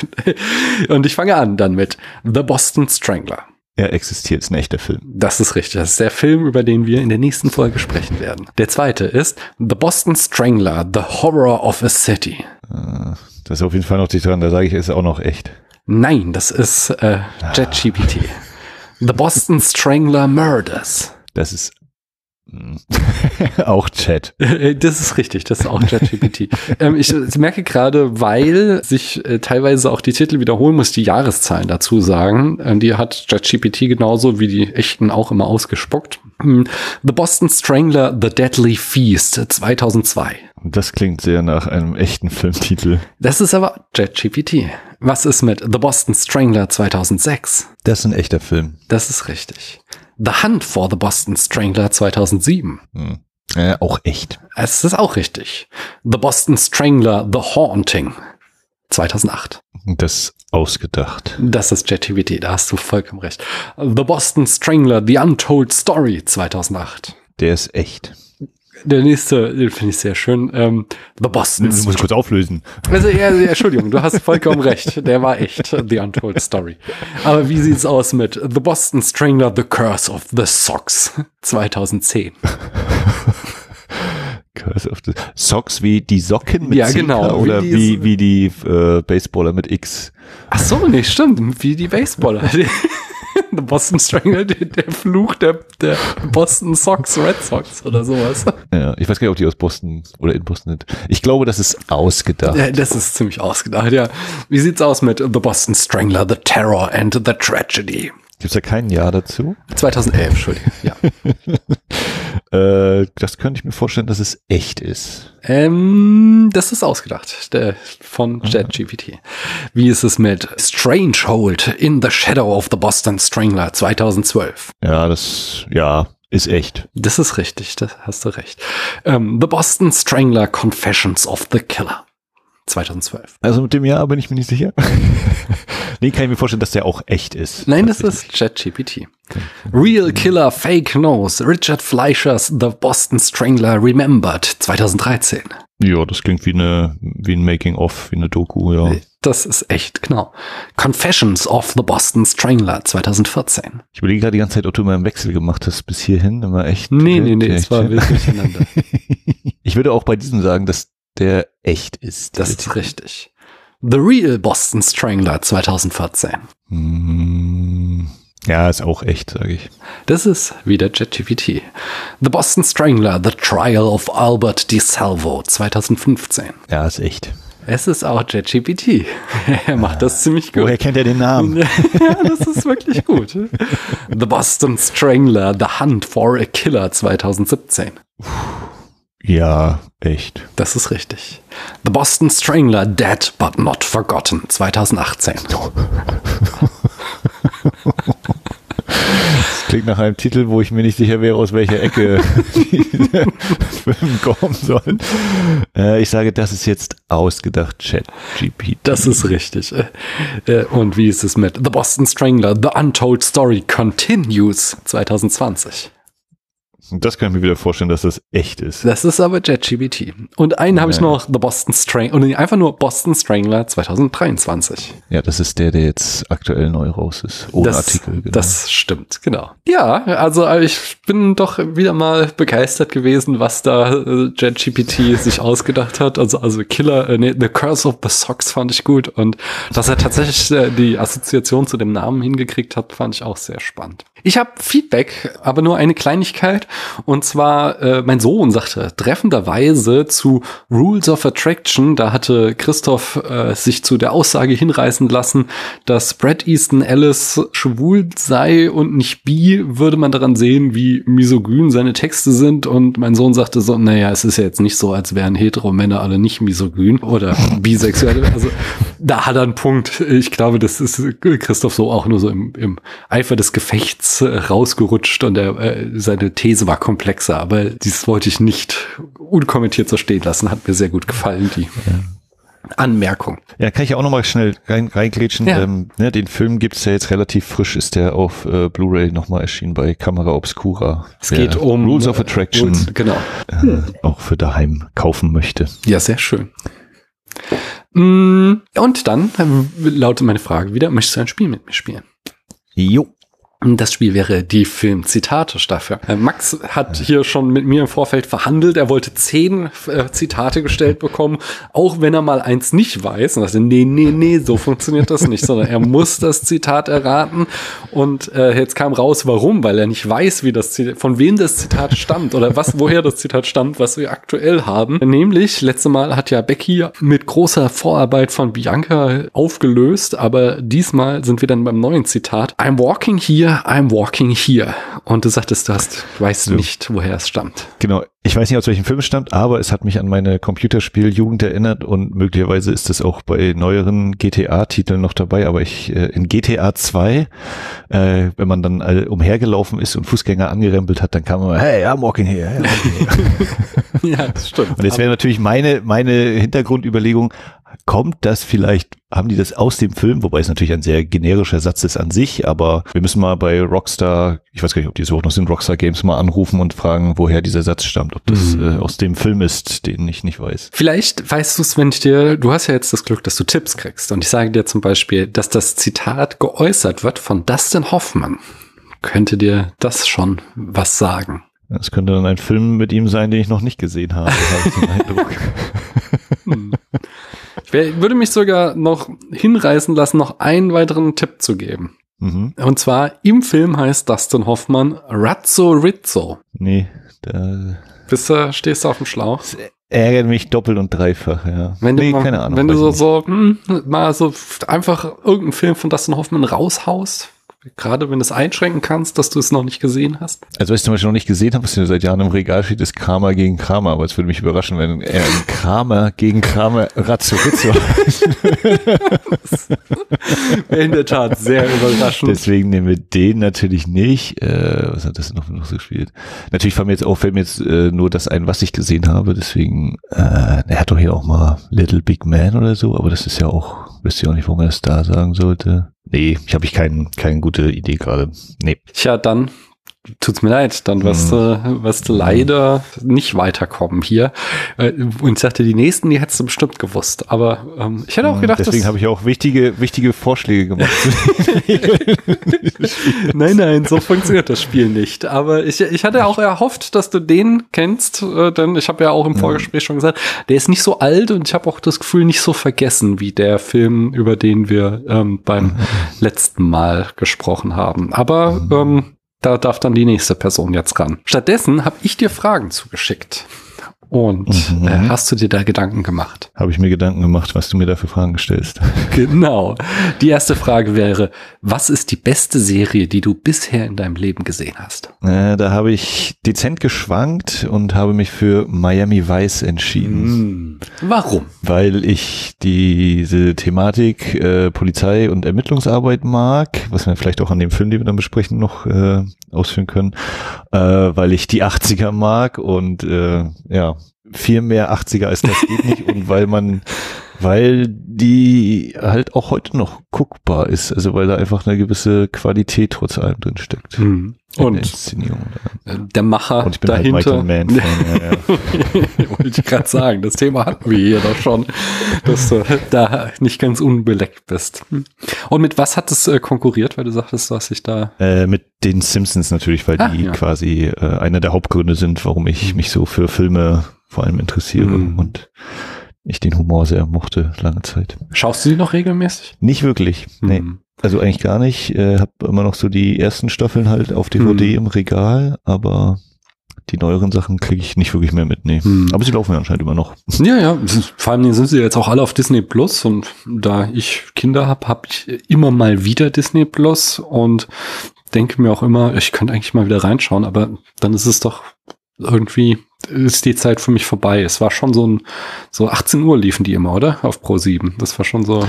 Und ich fange an dann mit The Boston Strangler. Er existiert, ist ein echter Film. Das ist richtig. Das ist der Film, über den wir in der nächsten Folge sprechen werden. Der zweite ist The Boston Strangler, The Horror of a City. Äh, das ist auf jeden Fall noch dicht dran, da sage ich, ist auch noch echt. Nein, das ist äh, JetGPT. The Boston Strangler Murders. Das ist auch Chat. Das ist richtig, das ist auch ChatGPT. ähm, ich, ich, merke gerade, weil sich äh, teilweise auch die Titel wiederholen, muss die Jahreszahlen dazu sagen. Ähm, die hat ChatGPT genauso wie die echten auch immer ausgespuckt. Hm. The Boston Strangler, The Deadly Feast 2002. Das klingt sehr nach einem echten Filmtitel. Das ist aber ChatGPT. Was ist mit The Boston Strangler 2006? Das ist ein echter Film. Das ist richtig. The Hunt for the Boston Strangler 2007. Hm. Äh, auch echt. Es ist auch richtig. The Boston Strangler, The Haunting 2008. Das ausgedacht. Das ist JetGPT, da hast du vollkommen recht. The Boston Strangler, The Untold Story 2008. Der ist echt. Der nächste, den finde ich sehr schön. Ähm, The Boston. Du musst kurz auflösen. Also, ja, Entschuldigung, du hast vollkommen recht. Der war echt The Untold Story. Aber wie sieht's aus mit The Boston Strangler, The Curse of the Socks 2010? Curse of the Socks wie die Socken mit ja, genau, oder wie, wie die, wie die äh, Baseballer mit X. Ach so, nee, stimmt, wie die Baseballer. The Boston Strangler, der, Fluch der, der Boston Sox, Red Sox oder sowas. Ja, ich weiß gar nicht, ob die aus Boston oder in Boston sind. Ich glaube, das ist ausgedacht. Ja, das ist ziemlich ausgedacht, ja. Wie sieht's aus mit The Boston Strangler, The Terror and the Tragedy? Gibt es da kein Jahr dazu? 2011, Entschuldigung, ja. äh, das könnte ich mir vorstellen, dass es echt ist. Ähm, das ist ausgedacht, der, von JetGPT. Wie ist es mit Strangehold in the Shadow of the Boston Strangler 2012? Ja, das, ja, ist echt. Das ist richtig, das hast du recht. Ähm, the Boston Strangler Confessions of the Killer. 2012. Also mit dem Jahr bin ich mir nicht sicher. nee, kann ich mir vorstellen, dass der auch echt ist. Nein, das ist ChatGPT. Real Killer Fake Nose, Richard Fleischers The Boston Strangler Remembered 2013. Ja, das klingt wie eine wie ein Making of, wie eine Doku, ja. Das ist echt, genau. Confessions of the Boston Strangler 2014. Ich überlege gerade die ganze Zeit, ob du mal einen Wechsel gemacht hast bis hierhin, immer echt. Nee, nee, nee, es war wirklich durcheinander. ich würde auch bei diesem sagen, dass der echt ist. Das ist richtig. The Real Boston Strangler 2014. Hm, ja, ist auch echt, sage ich. Das ist wieder JetGPT. The Boston Strangler, The Trial of Albert DeSalvo 2015. Ja, ist echt. Es ist auch JetGPT. er macht das ziemlich gut. Woher kennt er den Namen? ja, das ist wirklich gut. The Boston Strangler, The Hunt for a Killer 2017. Ja, echt. Das ist richtig. The Boston Strangler, Dead but Not Forgotten, 2018. Das klingt nach einem Titel, wo ich mir nicht sicher wäre, aus welcher Ecke dieser Film kommen soll. Äh, ich sage, das ist jetzt ausgedacht, Chat GPT. Das ist richtig. Äh, und wie ist es mit The Boston Strangler, The Untold Story Continues 2020? Das kann ich mir wieder vorstellen, dass das echt ist. Das ist aber JetGBT. Und einen habe ich Ja. noch, The Boston Strangler, und einfach nur Boston Strangler 2023. Ja, das ist der, der jetzt aktuell neu raus ist. Ohne das, Artikel. Genau. Das stimmt, genau. Ja, also ich bin doch wieder mal begeistert gewesen, was da äh, JetGPT sich ausgedacht hat. Also, also Killer, äh, nee, The Curse of the Socks fand ich gut. Und dass er tatsächlich äh, die Assoziation zu dem Namen hingekriegt hat, fand ich auch sehr spannend. Ich habe Feedback, aber nur eine Kleinigkeit. Und zwar, äh, mein Sohn sagte treffenderweise zu Rules of Attraction, da hatte Christoph äh, sich zu der Aussage hinreißen lassen, dass Brad Easton Ellis schwul sei und nicht bi, würde man daran sehen, wie misogyn seine Texte sind. Und mein Sohn sagte so, naja, es ist ja jetzt nicht so, als wären Heteromänner alle nicht misogyn oder bisexuell. Also da hat er einen Punkt. Ich glaube, das ist Christoph so auch nur so im, im Eifer des Gefechts äh, rausgerutscht und er, äh, seine These war komplexer, aber dies wollte ich nicht unkommentiert so stehen lassen. Hat mir sehr gut gefallen, die Anmerkung. Ja, kann ich ja auch nochmal schnell rein, reingrätschen. Ja. Ähm, ne, den Film gibt's ja jetzt relativ frisch, ist der auf äh, Blu-ray nochmal erschienen bei Camera Obscura. Es geht um Rules of Attraction Rules, genau. äh, auch für daheim kaufen möchte. Ja, sehr schön. Mm, Und dann äh, lautet meine Frage wieder, möchtest du ein Spiel mit mir spielen? Jo. Das Spiel wäre die Film-Zitate-Staffel. Äh, Max hat hier schon mit mir im Vorfeld verhandelt. Er wollte zehn äh, Zitate gestellt bekommen, auch wenn er mal eins nicht weiß. Und sagte, nee, nee, nee, so funktioniert das nicht, sondern er muss das Zitat erraten. Und äh, jetzt kam raus, warum, weil er nicht weiß, wie das Zitat, von wem das Zitat stammt oder was, woher das Zitat stammt, was wir aktuell haben. Nämlich, letzte Mal hat ja Becky mit großer Vorarbeit von Bianca aufgelöst, aber diesmal sind wir dann beim neuen Zitat. I'm walking here, I'm walking here. Und du sagtest, du hast, weißt nicht, woher es stammt. Genau. Ich weiß nicht, aus welchem Film es stammt, aber es hat mich an meine Computerspieljugend erinnert und möglicherweise ist es auch bei neueren GTA-Titeln noch dabei, aber ich äh, in GTA 2, äh, wenn man dann äh, umhergelaufen ist und Fußgänger angerempelt hat, dann kam immer, hey, I'm walking here. Hey, I'm walking here. ja, das stimmt. Und jetzt wäre natürlich meine, meine Hintergrundüberlegung, kommt das vielleicht, haben die das aus dem Film, wobei es natürlich ein sehr generischer Satz ist an sich, aber wir müssen mal bei Rockstar, ich weiß gar nicht, ob die so auch noch sind, Rockstar Games mal anrufen und fragen, woher dieser Satz stammt, ob das Mhm. äh, aus dem Film ist, den ich nicht weiß. Vielleicht weißt du es, wenn ich dir, du hast ja jetzt das Glück, dass du Tipps kriegst. Und ich sage dir zum Beispiel, dass das Zitat geäußert wird von Dustin Hoffman. Könnte dir das schon was sagen? Das könnte dann ein Film mit ihm sein, den ich noch nicht gesehen habe, habe ich den Eindruck. Ich wär, würde mich sogar noch hinreißen lassen, noch einen weiteren Tipp zu geben. Mhm. Und zwar im Film heißt Dustin Hoffman Razzo Rizzo. Nee, da Bist du, stehst du auf dem Schlauch? ärgert mich doppelt und dreifach, ja. Wenn du, nee, mal, keine Ahnung. wenn du so, so hm, mal so einfach irgendeinen Film von Dustin Hoffman raushaust, gerade wenn du es einschränken kannst, dass du es noch nicht gesehen hast. Also was ich zum Beispiel noch nicht gesehen habe, was hier seit Jahren im Regal steht, ist Kramer gegen Kramer, aber es würde mich überraschen, wenn er ein Kramer gegen Kramer Razzorizzo Wäre in der Tat sehr überraschend. Deswegen nehmen wir den natürlich nicht. Äh, was hat das noch, noch so gespielt? Natürlich fällt mir jetzt auf, fällt mir jetzt äh, nur das ein, was ich gesehen habe. Deswegen, äh, er hat doch hier auch mal Little Big Man oder so, aber das ist ja auch, wisst ihr auch nicht, warum er das da sagen sollte. Nee, ich habe ich keine gute Idee gerade. Nee. Tja, dann tut's mir leid, dann wirst du, wirst du leider nicht weiterkommen hier. Äh, Und ich dachte, die nächsten, die hättest du bestimmt gewusst. Aber ähm, ich hätte auch gedacht, Deswegen habe ich auch wichtige, wichtige Vorschläge gemacht. nein, nein, so funktioniert das Spiel nicht. Aber ich, ich hatte auch erhofft, dass du den kennst, äh, denn ich habe ja auch im Vorgespräch schon gesagt, der ist nicht so alt und ich habe auch das Gefühl, nicht so vergessen wie der Film, über den wir ähm, beim letzten Mal gesprochen haben. Aber ähm, da darf dann die nächste Person jetzt ran. Stattdessen habe ich dir Fragen zugeschickt. Und Mhm. äh, hast du dir da Gedanken gemacht? habe ich mir Gedanken gemacht, was du mir da für Fragen stellst. Genau. Die erste Frage wäre, was ist die beste Serie, die du bisher in deinem Leben gesehen hast? Äh, da habe ich dezent geschwankt und habe mich für Miami Vice entschieden. Warum? weil ich diese Thematik äh, Polizei und Ermittlungsarbeit mag, was wir vielleicht auch an dem Film, den wir dann besprechen, noch äh, ausführen können, äh, weil ich die 80er mag und äh, ja, viel mehr 80er als das geht nicht und weil man Weil die halt auch heute noch guckbar ist, also weil da einfach eine gewisse Qualität trotz allem drin steckt. Mhm. Der Und Inszenierung. äh, der Macher Und ich bin dahinter. halt Michael Mann Fan, ja, ja. Wollte ich gerade sagen, das Thema hatten wir hier doch schon, dass du da nicht ganz unbeleckt bist. Und mit was hat es äh, konkurriert, weil du sagtest, dass ich da. Äh, mit den Simpsons natürlich, weil Ah, die ja. quasi äh, einer der Hauptgründe sind, warum ich mich so für Filme vor allem interessiere Mhm. und ich den Humor sehr mochte lange Zeit. Schaust du die noch regelmäßig? Nicht wirklich. Nee. Hm. Also eigentlich gar nicht. Äh, hab immer noch so die ersten Staffeln halt auf DVD Hm. im Regal, aber die neueren Sachen kriege ich nicht wirklich mehr mit. Nee. Hm. Aber sie laufen ja anscheinend immer noch. Ja, ja, vor allem sind sie jetzt auch alle auf Disney Plus und da ich Kinder habe, habe ich immer mal wieder Disney Plus und denke mir auch immer, ich könnte eigentlich mal wieder reinschauen, aber dann ist es doch irgendwie ist die Zeit für mich vorbei. Es war schon so ein so 18 Uhr liefen die immer, oder? Auf Pro 7. Das war schon so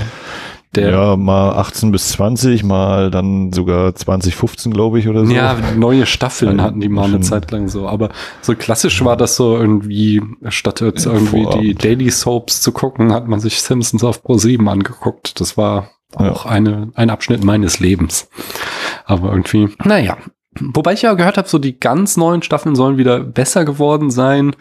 der ja, mal 18 bis 20, mal dann sogar 2015, glaube ich, oder so. Ja, neue Staffeln Also hatten die mal eine Zeit lang so. Aber so klassisch war das so irgendwie, statt jetzt Ja, irgendwie die Vorabend. Daily Soaps zu gucken, hat man sich Simpsons auf Pro 7 angeguckt. Das war Ja. auch eine, ein Abschnitt meines Lebens. Aber irgendwie, naja. Wobei ich ja gehört habe, so die ganz neuen Staffeln sollen wieder besser geworden sein,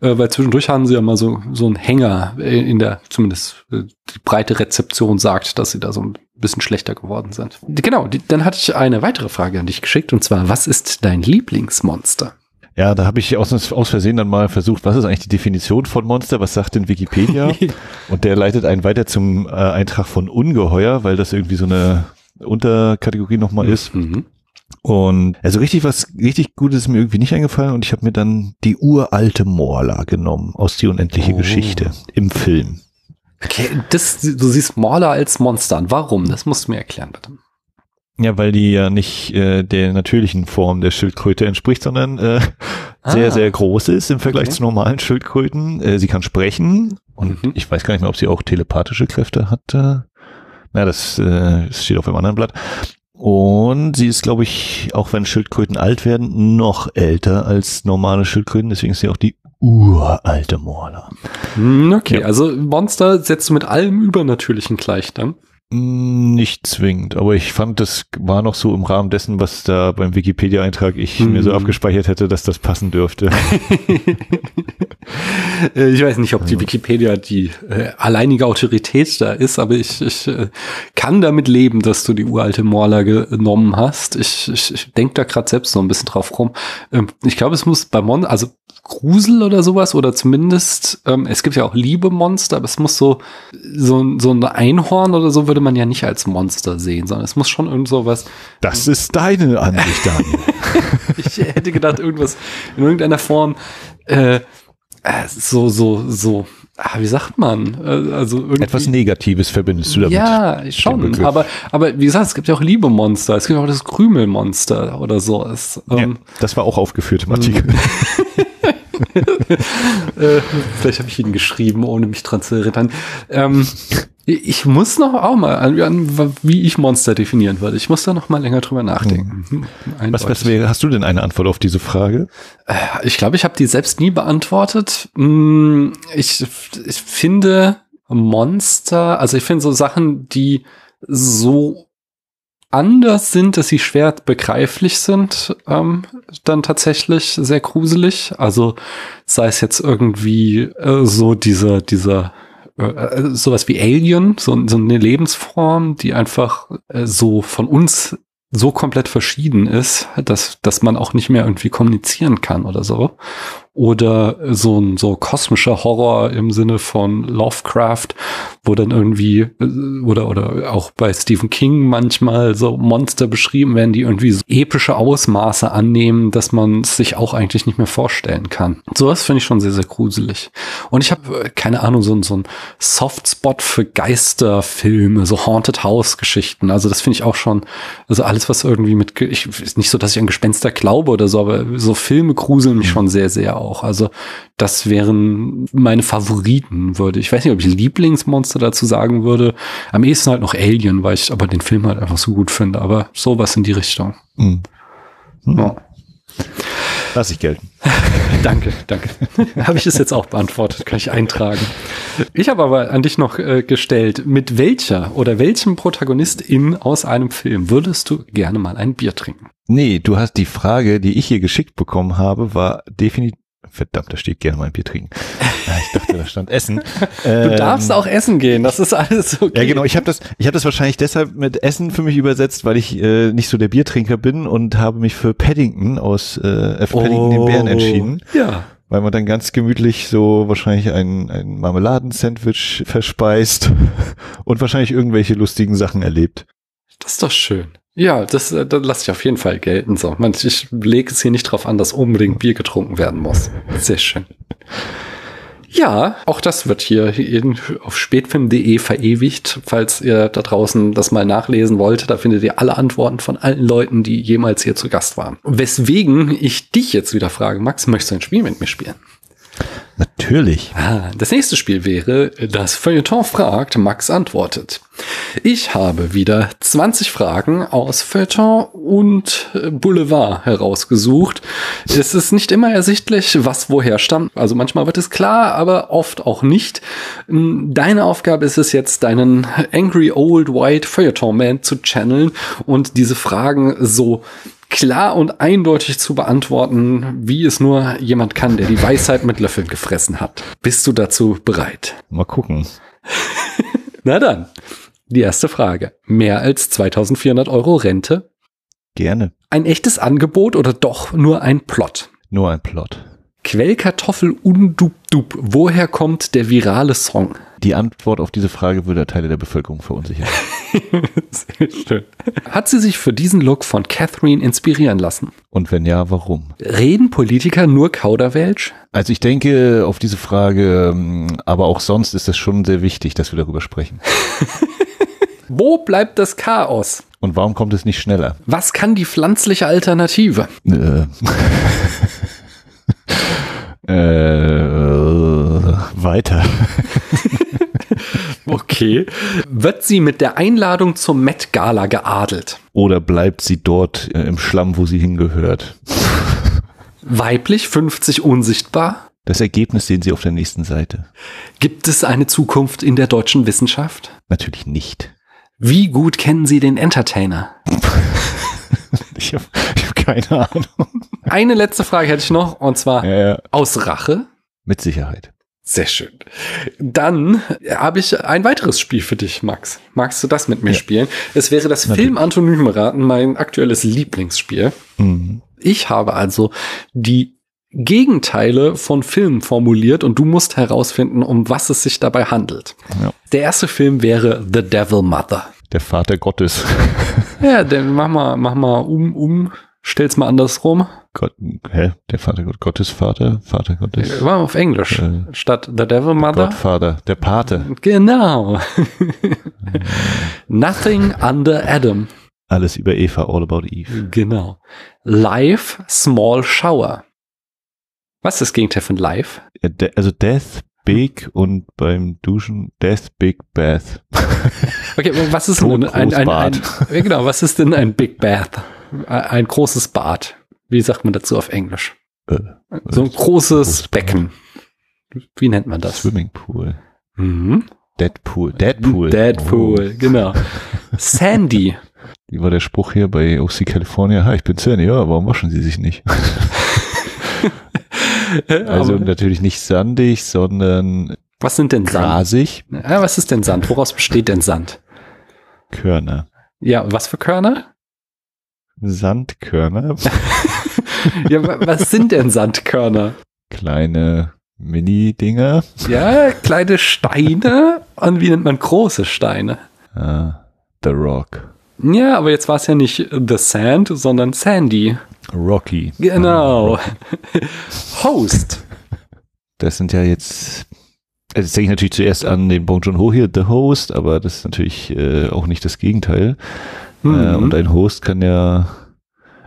äh, weil zwischendurch haben sie ja mal so, so einen Hänger äh, in der, zumindest äh, die breite Rezeption sagt, dass sie da so ein bisschen schlechter geworden sind. Genau, die, dann hatte ich eine weitere Frage an dich geschickt und zwar, was ist dein Lieblingsmonster? Ja, da habe ich aus, aus Versehen dann mal versucht, was ist eigentlich die Definition von Monster, was sagt denn Wikipedia? Und der leitet einen weiter zum äh, Eintrag von Ungeheuer, weil das irgendwie so eine Unterkategorie nochmal ist. Mhm. Und also richtig was, richtig Gutes ist mir irgendwie nicht eingefallen und ich habe mir dann die uralte Morla genommen aus Die unendliche Oh. Geschichte im Film. Okay, das, du siehst Mauler als Monster an. Warum? Das musst du mir erklären, bitte. Ja, weil die ja nicht äh, der natürlichen Form der Schildkröte entspricht, sondern äh, sehr, Ah. sehr groß ist im Vergleich Okay. zu normalen Schildkröten. Äh, sie kann sprechen und Mhm. ich weiß gar nicht mehr, ob sie auch telepathische Kräfte hatte. Na, das, äh, das steht auf einem anderen Blatt. Und sie ist, glaube ich, auch wenn Schildkröten alt werden, noch älter als normale Schildkröten. Deswegen ist sie auch die uralte Morla. Hm, Okay, Ja. also Monster setzt du mit allem Übernatürlichen gleich dann. Nicht zwingend, aber ich fand, das war noch so im Rahmen dessen, was da beim Wikipedia-Eintrag ich mir so Hm. abgespeichert hätte, dass das passen dürfte. Äh, ich weiß nicht, ob die Wikipedia die äh, alleinige Autorität da ist, aber ich, ich äh, kann damit leben, dass du die uralte Morla genommen hast. Ich, ich, ich denke da gerade selbst so ein bisschen drauf rum. Ähm, ich glaube, es muss bei Mon, also Grusel oder sowas oder zumindest, ähm, es gibt ja auch liebe Monster, aber es muss so, so, ein- so ein Einhorn oder so würde man ja nicht als Monster sehen, sondern es muss schon irgend sowas Das ist deine Ansicht, Daniel. ich hätte gedacht, irgendwas in irgendeiner Form äh, äh, so, so, so, ah, wie sagt man? Äh, also irgendwie, Etwas Negatives verbindest du damit. Ja, schon. Aber, aber wie gesagt, es gibt ja auch Liebemonster. Es gibt auch das Krümelmonster oder so. Es, Ja, ähm, das war auch aufgeführt im Artikel. äh, vielleicht habe ich ihn geschrieben, ohne mich dran zu erinnern. Ähm, ich muss noch auch mal an, wie ich Monster definieren würde. Ich muss da noch mal länger drüber nachdenken. Hm, Was, was eindeutig. wäre, hast du denn eine Antwort auf diese Frage? Ich glaube, ich habe die selbst nie beantwortet. Mm, Ich, ich finde Monster, also ich finde so Sachen, die so anders sind, dass sie schwer begreiflich sind, ähm, dann tatsächlich sehr gruselig. Also sei es jetzt irgendwie äh, so dieser, dieser äh, äh, sowas wie Alien, so, so eine Lebensform, die einfach äh, so von uns so komplett verschieden ist, dass, dass man auch nicht mehr irgendwie kommunizieren kann oder so. Oder so ein so kosmischer Horror im Sinne von Lovecraft, wo dann irgendwie, äh, oder, oder auch bei Stephen King manchmal so Monster beschrieben werden, die irgendwie so epische Ausmaße annehmen, dass man es sich auch eigentlich nicht mehr vorstellen kann. Sowas finde ich schon sehr, sehr gruselig. Und ich habe, äh, keine Ahnung, so, ein- so ein Softspot für Geisterfilme, so Haunted House Geschichten. Also das finde ich auch schon, also alles, was irgendwie mit, ich, ist nicht so, dass ich an Gespenster glaube oder so, aber so Filme gruseln mich schon sehr, sehr auch. Also das wären meine Favoriten, würde ich. weiß nicht, ob ich Lieblingsmonster dazu sagen würde. Am ehesten halt noch Alien, weil ich aber den Film halt einfach so gut finde. Aber sowas in die Richtung. Hm. Hm. Ja. Lass ich gelten. danke, danke. habe ich es jetzt auch beantwortet, kann ich eintragen. Ich habe aber an dich noch äh, gestellt, mit welcher oder welchem Protagonistin aus einem Film würdest du gerne mal ein Bier trinken? Nee, du hast die Frage, die ich hier geschickt bekommen habe, war definitiv Verdammt, da steht gerne mal ein Bier trinken. Ich dachte, da stand Essen. Du ähm, darfst auch essen gehen, das ist alles okay. Ja, genau. Ich habe das, ich habe das wahrscheinlich deshalb mit Essen für mich übersetzt, weil ich äh, nicht so der Biertrinker bin und habe mich für Paddington aus äh, für Paddington oh, den Bären entschieden. Ja. Weil man dann ganz gemütlich so wahrscheinlich ein, ein Marmeladensandwich verspeist und wahrscheinlich irgendwelche lustigen Sachen erlebt. Das ist doch schön. Ja, das, äh, das lasse ich auf jeden Fall gelten. So, ich lege es hier nicht drauf an, dass unbedingt Bier getrunken werden muss. Sehr schön. Ja, auch das wird hier auf spätfilm.de verewigt. Falls ihr da draußen das mal nachlesen wollt, da findet ihr alle Antworten von allen Leuten, die jemals hier zu Gast waren. Weswegen ich dich jetzt wieder frage, Max, möchtest du ein Spiel mit mir spielen? Natürlich. Ah, das nächste Spiel wäre das Feuilleton fragt, Max antwortet. Ich habe wieder 20 Fragen aus Feuilleton und Boulevard herausgesucht. Es ist nicht immer ersichtlich, was woher stammt. Also manchmal wird es klar, aber oft auch nicht. Deine Aufgabe ist es jetzt, deinen Angry Old White Feuilleton Man zu channeln und diese Fragen so klar und eindeutig zu beantworten, wie es nur jemand kann, der die Weisheit mit Löffeln gefressen hat. Bist du dazu bereit? Mal gucken. Na dann, die erste Frage. Mehr als 2400 Euro Rente? Gerne. Ein echtes Angebot oder doch nur ein Plot? Nur ein Plot. Quellkartoffel undubdub. Woher kommt der virale Song? Die Antwort auf diese Frage würde Teile der Bevölkerung verunsichern. Sehr schön. Hat sie sich für diesen Look von Catherine inspirieren lassen? Und wenn ja, warum? Reden Politiker nur Kauderwelsch? Also ich denke auf diese Frage, ähm, aber auch sonst ist es schon sehr wichtig, dass wir darüber sprechen. Wo bleibt das Chaos? Und warum kommt es nicht schneller? Was kann die pflanzliche Alternative? Äh. Äh, weiter. okay. Wird sie mit der Einladung zum Met Gala geadelt? Oder bleibt sie dort äh, im Schlamm, wo sie hingehört? Weiblich, 50 unsichtbar? Das Ergebnis sehen Sie auf der nächsten Seite. Gibt es eine Zukunft in der deutschen Wissenschaft? Natürlich nicht. Wie gut kennen Sie den Entertainer? ich habe hab keine Ahnung. Eine letzte Frage hätte ich noch, und zwar ja, ja. aus Rache. Mit Sicherheit. Sehr schön. Dann habe ich ein weiteres Spiel für dich, Max. Magst du das mit mir ja. spielen? Es wäre das Film-Anonyme-Raten, mein aktuelles Lieblingsspiel. Mhm. Ich habe also die Gegenteile von Filmen formuliert und du musst herausfinden, um was es sich dabei handelt. Ja. Der erste Film wäre The Devil Mother. Der Vater Gottes. ja, der, mach mal, mach mal um, um, stell's mal andersrum. Gott, hä? Der Vater Gott, Gottes Vater, Vater Gottes. War auf Englisch. Äh, Statt The Devil Mother. Vater, der Pate. Genau. Nothing under Adam. Alles über Eva, all about Eve. Genau. Live, Small Shower. Was ist das Gegenteil von Live? Also Death, Big und beim Duschen Death, Big Bath. Okay, was ist denn ein, ein, ein, ein, genau, was ist denn ein Big Bath? Ein großes Bad wie sagt man dazu auf Englisch? Äh, so ein großes Becken. Wie nennt man das? Swimmingpool. Mhm. Deadpool. Deadpool. Deadpool, oh. genau. Sandy. Wie war der Spruch hier bei OC California? Ha, ich bin Sandy, ja, warum waschen Sie sich nicht? also Aber natürlich nicht sandig, sondern was sind denn Sand? Grasig. Ja, was ist denn Sand? Woraus besteht denn Sand? Körner. Ja, was für Körner? Sandkörner. ja, was sind denn Sandkörner? Kleine Mini-Dinger. Ja, kleine Steine. Und wie nennt man große Steine? Uh, the Rock. Ja, aber jetzt war es ja nicht The Sand, sondern Sandy. Rocky. Genau. Host. Das sind ja jetzt also jetzt denke ich natürlich zuerst an den Bong Joon-ho hier, The Host, aber das ist natürlich äh, auch nicht das Gegenteil. Mhm. Äh, und ein Host kann ja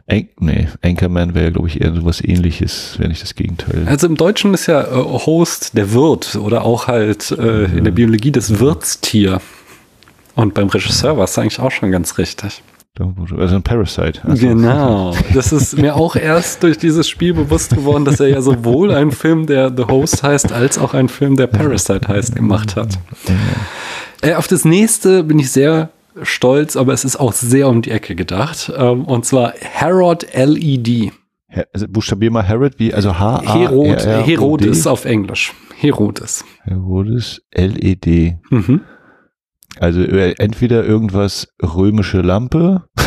An nee, Anchorman wäre glaube ich, eher so was ähnliches, wäre nicht das Gegenteil. Also im Deutschen ist ja äh, Host der Wirt oder auch halt äh, in der Biologie das Wirtstier. Und beim Regisseur war es eigentlich auch schon ganz richtig. Also ein Parasite. Also. Genau. Das ist mir auch erst durch dieses Spiel bewusst geworden, dass er ja sowohl einen Film, der The Host heißt, als auch einen Film, der Parasite heißt, gemacht hat. Äh, auf das nächste bin ich sehr stolz, aber es ist auch sehr um die Ecke gedacht. Ähm, und zwar Herod LED. Also buchstabier mal Herod wie, also H A Herod, Herodes auf Englisch. Herodes. Herodes LED. Mhm. Also äh, entweder irgendwas römische Lampe.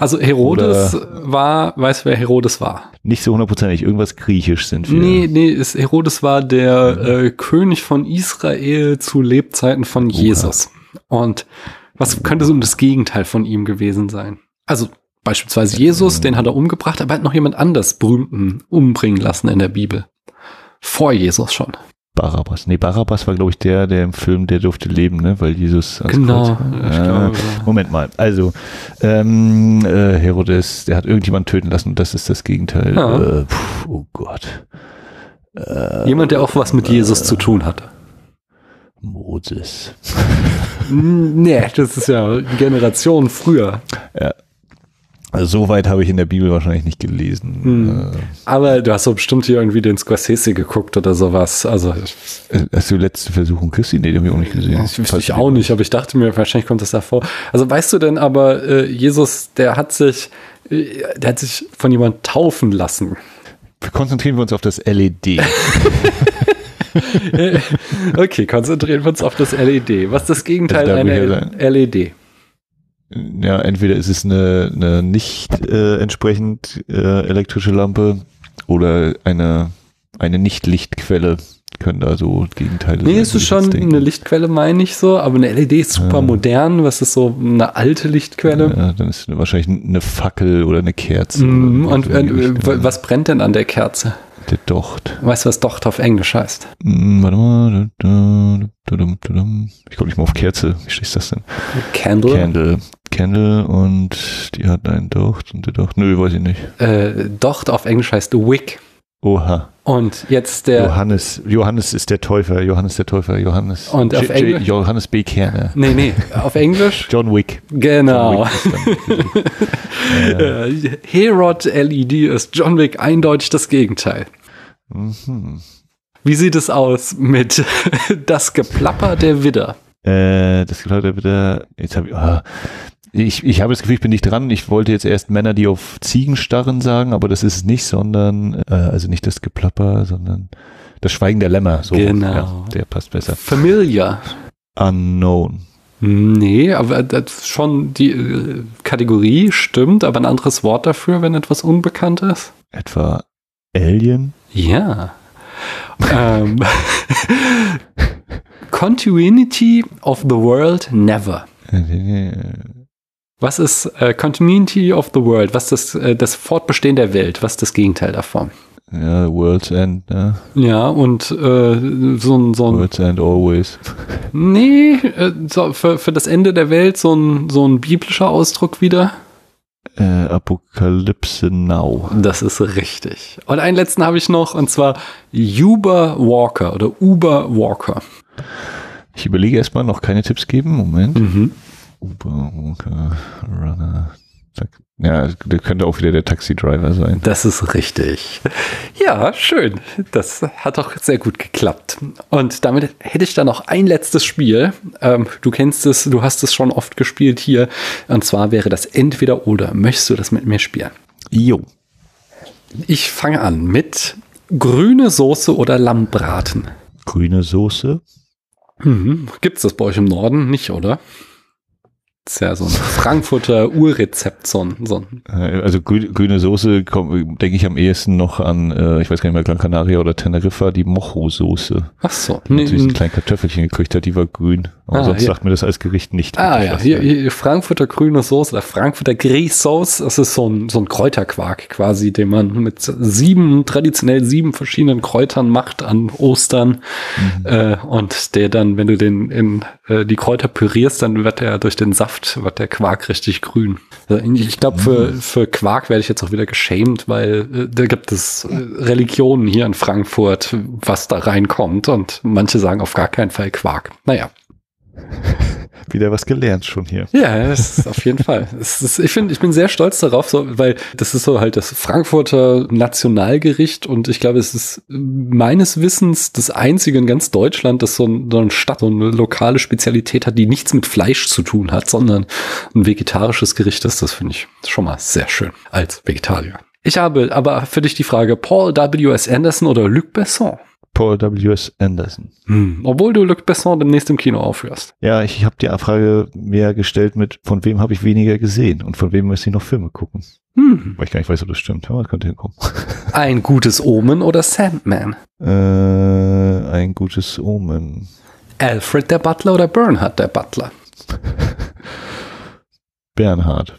Also Herodes war, weißt du, wer Herodes war? Nicht so hundertprozentig, irgendwas griechisch sind wir. Nee, nee, ist, Herodes war der ja. äh, König von Israel zu Lebzeiten von Jesus. Oha. Und was könnte so das Gegenteil von ihm gewesen sein? Also beispielsweise Jesus, den hat er umgebracht, aber hat noch jemand anders berühmten umbringen lassen in der Bibel. Vor Jesus schon. Barabbas. Nee, Barabbas war, glaube ich, der, der im Film, der durfte leben, ne? Weil Jesus. Genau. Äh, glaube, Moment mal. Also, ähm, äh, Herodes, der hat irgendjemand töten lassen und das ist das Gegenteil. Ja. Äh, pf, oh Gott. Äh, Jemand, der auch was mit Jesus zu tun hatte. Moses. nee, das ist ja Generationen früher. Ja, also so weit habe ich in der Bibel wahrscheinlich nicht gelesen. Hm. Aber du hast doch bestimmt hier irgendwie den Scorsese geguckt oder sowas. Also äh, hast du letzte Versuchung Christi? Nee, den habe ich auch nicht gesehen. Das wüsste ich auch nicht, aber ich dachte mir, wahrscheinlich kommt das davor. Also weißt du denn aber, äh, Jesus, der hat sich, äh, der hat sich von jemand taufen lassen. Konzentrieren wir uns auf das LED. okay, konzentrieren wir uns auf das LED. Was ist das Gegenteil also einer LED? ja, entweder ist es eine, eine nicht äh, entsprechend äh, elektrische Lampe oder eine, eine Nicht-Lichtquelle können da so Gegenteile Nee, es ist schon eine Lichtquelle, meine ich so, aber eine LED ist super ja. modern. Was ist so eine alte Lichtquelle? Ja, dann ist wahrscheinlich eine Fackel oder eine Kerze. Mm, und äh, was brennt denn an der Kerze? Der Docht. Weißt du, was Docht auf Englisch heißt? Mm, warte mal. Ich komme nicht mal auf Kerze. Wie steht das denn? Candle. Candle. Candle und die hat einen Docht und der Docht. Nö, weiß ich nicht. Äh, Docht auf Englisch heißt Wick. Oha. Und jetzt der. Johannes, Johannes ist der Täufer, Johannes der Täufer, Johannes. Und auf Englisch? Johannes B. Kerner. Nee, nee, auf Englisch? John Wick. Genau. John Wick äh, Herod LED ist John Wick eindeutig das Gegenteil. Mhm. Wie sieht es aus mit das Geplapper der Widder? Äh, das Geplapper der Widder, jetzt habe ich, oh, ich, ich habe das Gefühl, ich bin nicht dran. Ich wollte jetzt erst Männer, die auf Ziegen starren sagen, aber das ist es nicht, sondern, äh, also nicht das Geplapper, sondern das Schweigen der Lämmer. So, genau. Ja, der passt besser. Familiar. Unknown. Nee, aber das schon die äh, Kategorie stimmt, aber ein anderes Wort dafür, wenn etwas unbekannt ist. Etwa Alien? Ja. ähm, Continuity of the World Never. Was ist äh, Continuity of the World? Was ist das, äh, das Fortbestehen der Welt? Was ist das Gegenteil davon? Ja, World's End, ne? Ja, und äh, so ein, so ein. World's End always. Nee, äh, so, für, für das Ende der Welt so ein, so ein biblischer Ausdruck wieder. Äh, Apokalypse Now. Das ist richtig. Und einen letzten habe ich noch, und zwar Uber Walker oder Uber Walker. Ich überlege erstmal, noch keine Tipps geben. Moment. Mhm. Uber, Walker, Runner. Ja, der könnte auch wieder der Taxi-Driver sein. Das ist richtig. Ja, schön. Das hat doch sehr gut geklappt. Und damit hätte ich dann noch ein letztes Spiel. Ähm, du kennst es, du hast es schon oft gespielt hier. Und zwar wäre das entweder oder. Möchtest du das mit mir spielen? Jo. Ich fange an mit grüne Soße oder Lammbraten. Grüne Soße? Mhm. Gibt es das bei euch im Norden nicht, oder? Das ist ja so ein Frankfurter Urrezept, so ein, so ein äh, Also grüne, grüne Soße denke ich am ehesten noch an, äh, ich weiß gar nicht mehr, Gran Canaria oder Teneriffa, die Mojo-Soße. Ach so. Nee, diese kleinen Kartoffelchen gekriegt hat, die war grün. Aber ah, sonst ja. sagt mir das als Gericht nicht. Ah ja, hier, hier Frankfurter grüne Soße oder Frankfurter Grießsoße, das ist so ein, so ein Kräuterquark quasi, den man mit sieben, traditionell sieben verschiedenen Kräutern macht an Ostern. Mhm. Äh, und der dann, wenn du den in äh, die Kräuter pürierst, dann wird er durch den Saft Saft wird der Quark richtig grün. Also ich glaube, für, mhm. für Quark werde ich jetzt auch wieder geschämt, weil äh, da gibt es äh, Religionen hier in Frankfurt, was da reinkommt und manche sagen auf gar keinen Fall Quark. Naja. Wieder was gelernt schon hier. Ja, das ist auf jeden Fall. Ist, ich finde, ich bin sehr stolz darauf, so, weil das ist so halt das Frankfurter Nationalgericht und ich glaube, es ist meines Wissens das einzige in ganz Deutschland, das so, ein, so eine Stadt, so eine lokale Spezialität hat, die nichts mit Fleisch zu tun hat, sondern ein vegetarisches Gericht ist. Das finde ich schon mal sehr schön als Vegetarier. Ich habe aber für dich die Frage, Paul W.S. Anderson oder Luc Besson? Paul W.S. Anderson. Hm. Obwohl du Luc Besson demnächst im Kino aufhörst. Ja, ich habe die Frage mehr gestellt mit, von wem habe ich weniger gesehen und von wem muss ich noch Filme gucken. Hm. Weil ich gar nicht weiß, ob das stimmt. Das könnte hinkommen. Ein gutes Omen oder Sandman? Äh, ein gutes Omen. Alfred der Butler oder Bernhard der Butler? Bernhard.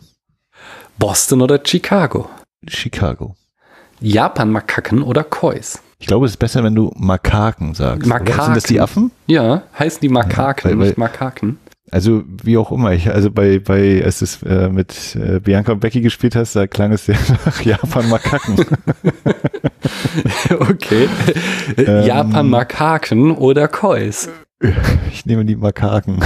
Boston oder Chicago? Chicago. Japan-Makaken oder Kois? Ich glaube, es ist besser, wenn du Makaken sagst. oder? Makaken. Sind das die Affen? Ja, heißen die Makaken, Ja, weil- nicht Makaken. Also wie auch immer. Ich, also bei, bei als du es äh, mit äh, Bianca und Becky gespielt hast, da klang es ja nach Japan Makaken. okay. Ähm. Japan-Makaken oder Kois? ich nehme die Makaken.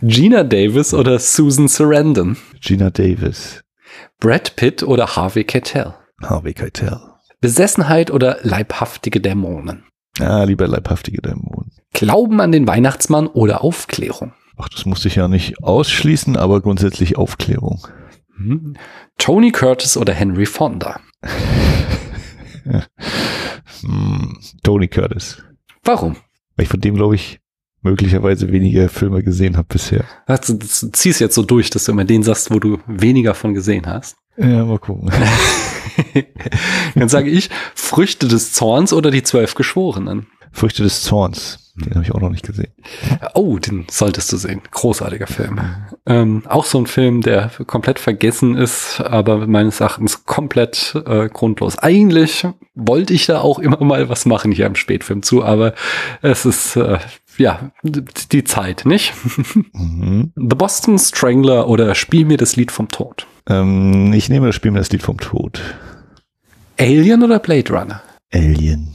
Gina Davis oder Susan Sarandon? Gina Davis. Brad Pitt oder Harvey Keitel? Harvey Keitel. Besessenheit oder leibhaftige Dämonen? Ah, lieber leibhaftige Dämonen. Glauben an den Weihnachtsmann oder Aufklärung? Ach, das musste ich ja nicht ausschließen, aber grundsätzlich Aufklärung. Hm. Tony Curtis oder Henry Fonda? Hm, Tony Curtis. Warum? Weil ich von dem, glaube ich, möglicherweise weniger Filme gesehen habe bisher. Also, du ziehst jetzt so durch, dass du immer den sagst, wo du weniger von gesehen hast. Ja, mal gucken. Dann sage ich Früchte des Zorns oder die zwölf Geschworenen. Früchte des Zorns. Den habe ich auch noch nicht gesehen. Oh, den solltest du sehen. Großartiger Film. Ähm, auch so ein Film, der komplett vergessen ist, aber meines Erachtens komplett äh, grundlos. Eigentlich wollte ich da auch immer mal was machen hier im Spätfilm zu, aber es ist äh, ja die Zeit, nicht? Mhm. The Boston Strangler oder Spiel mir das Lied vom Tod. Ähm, ich nehme das Spiel mir das Lied vom Tod. Alien oder Blade Runner? Alien.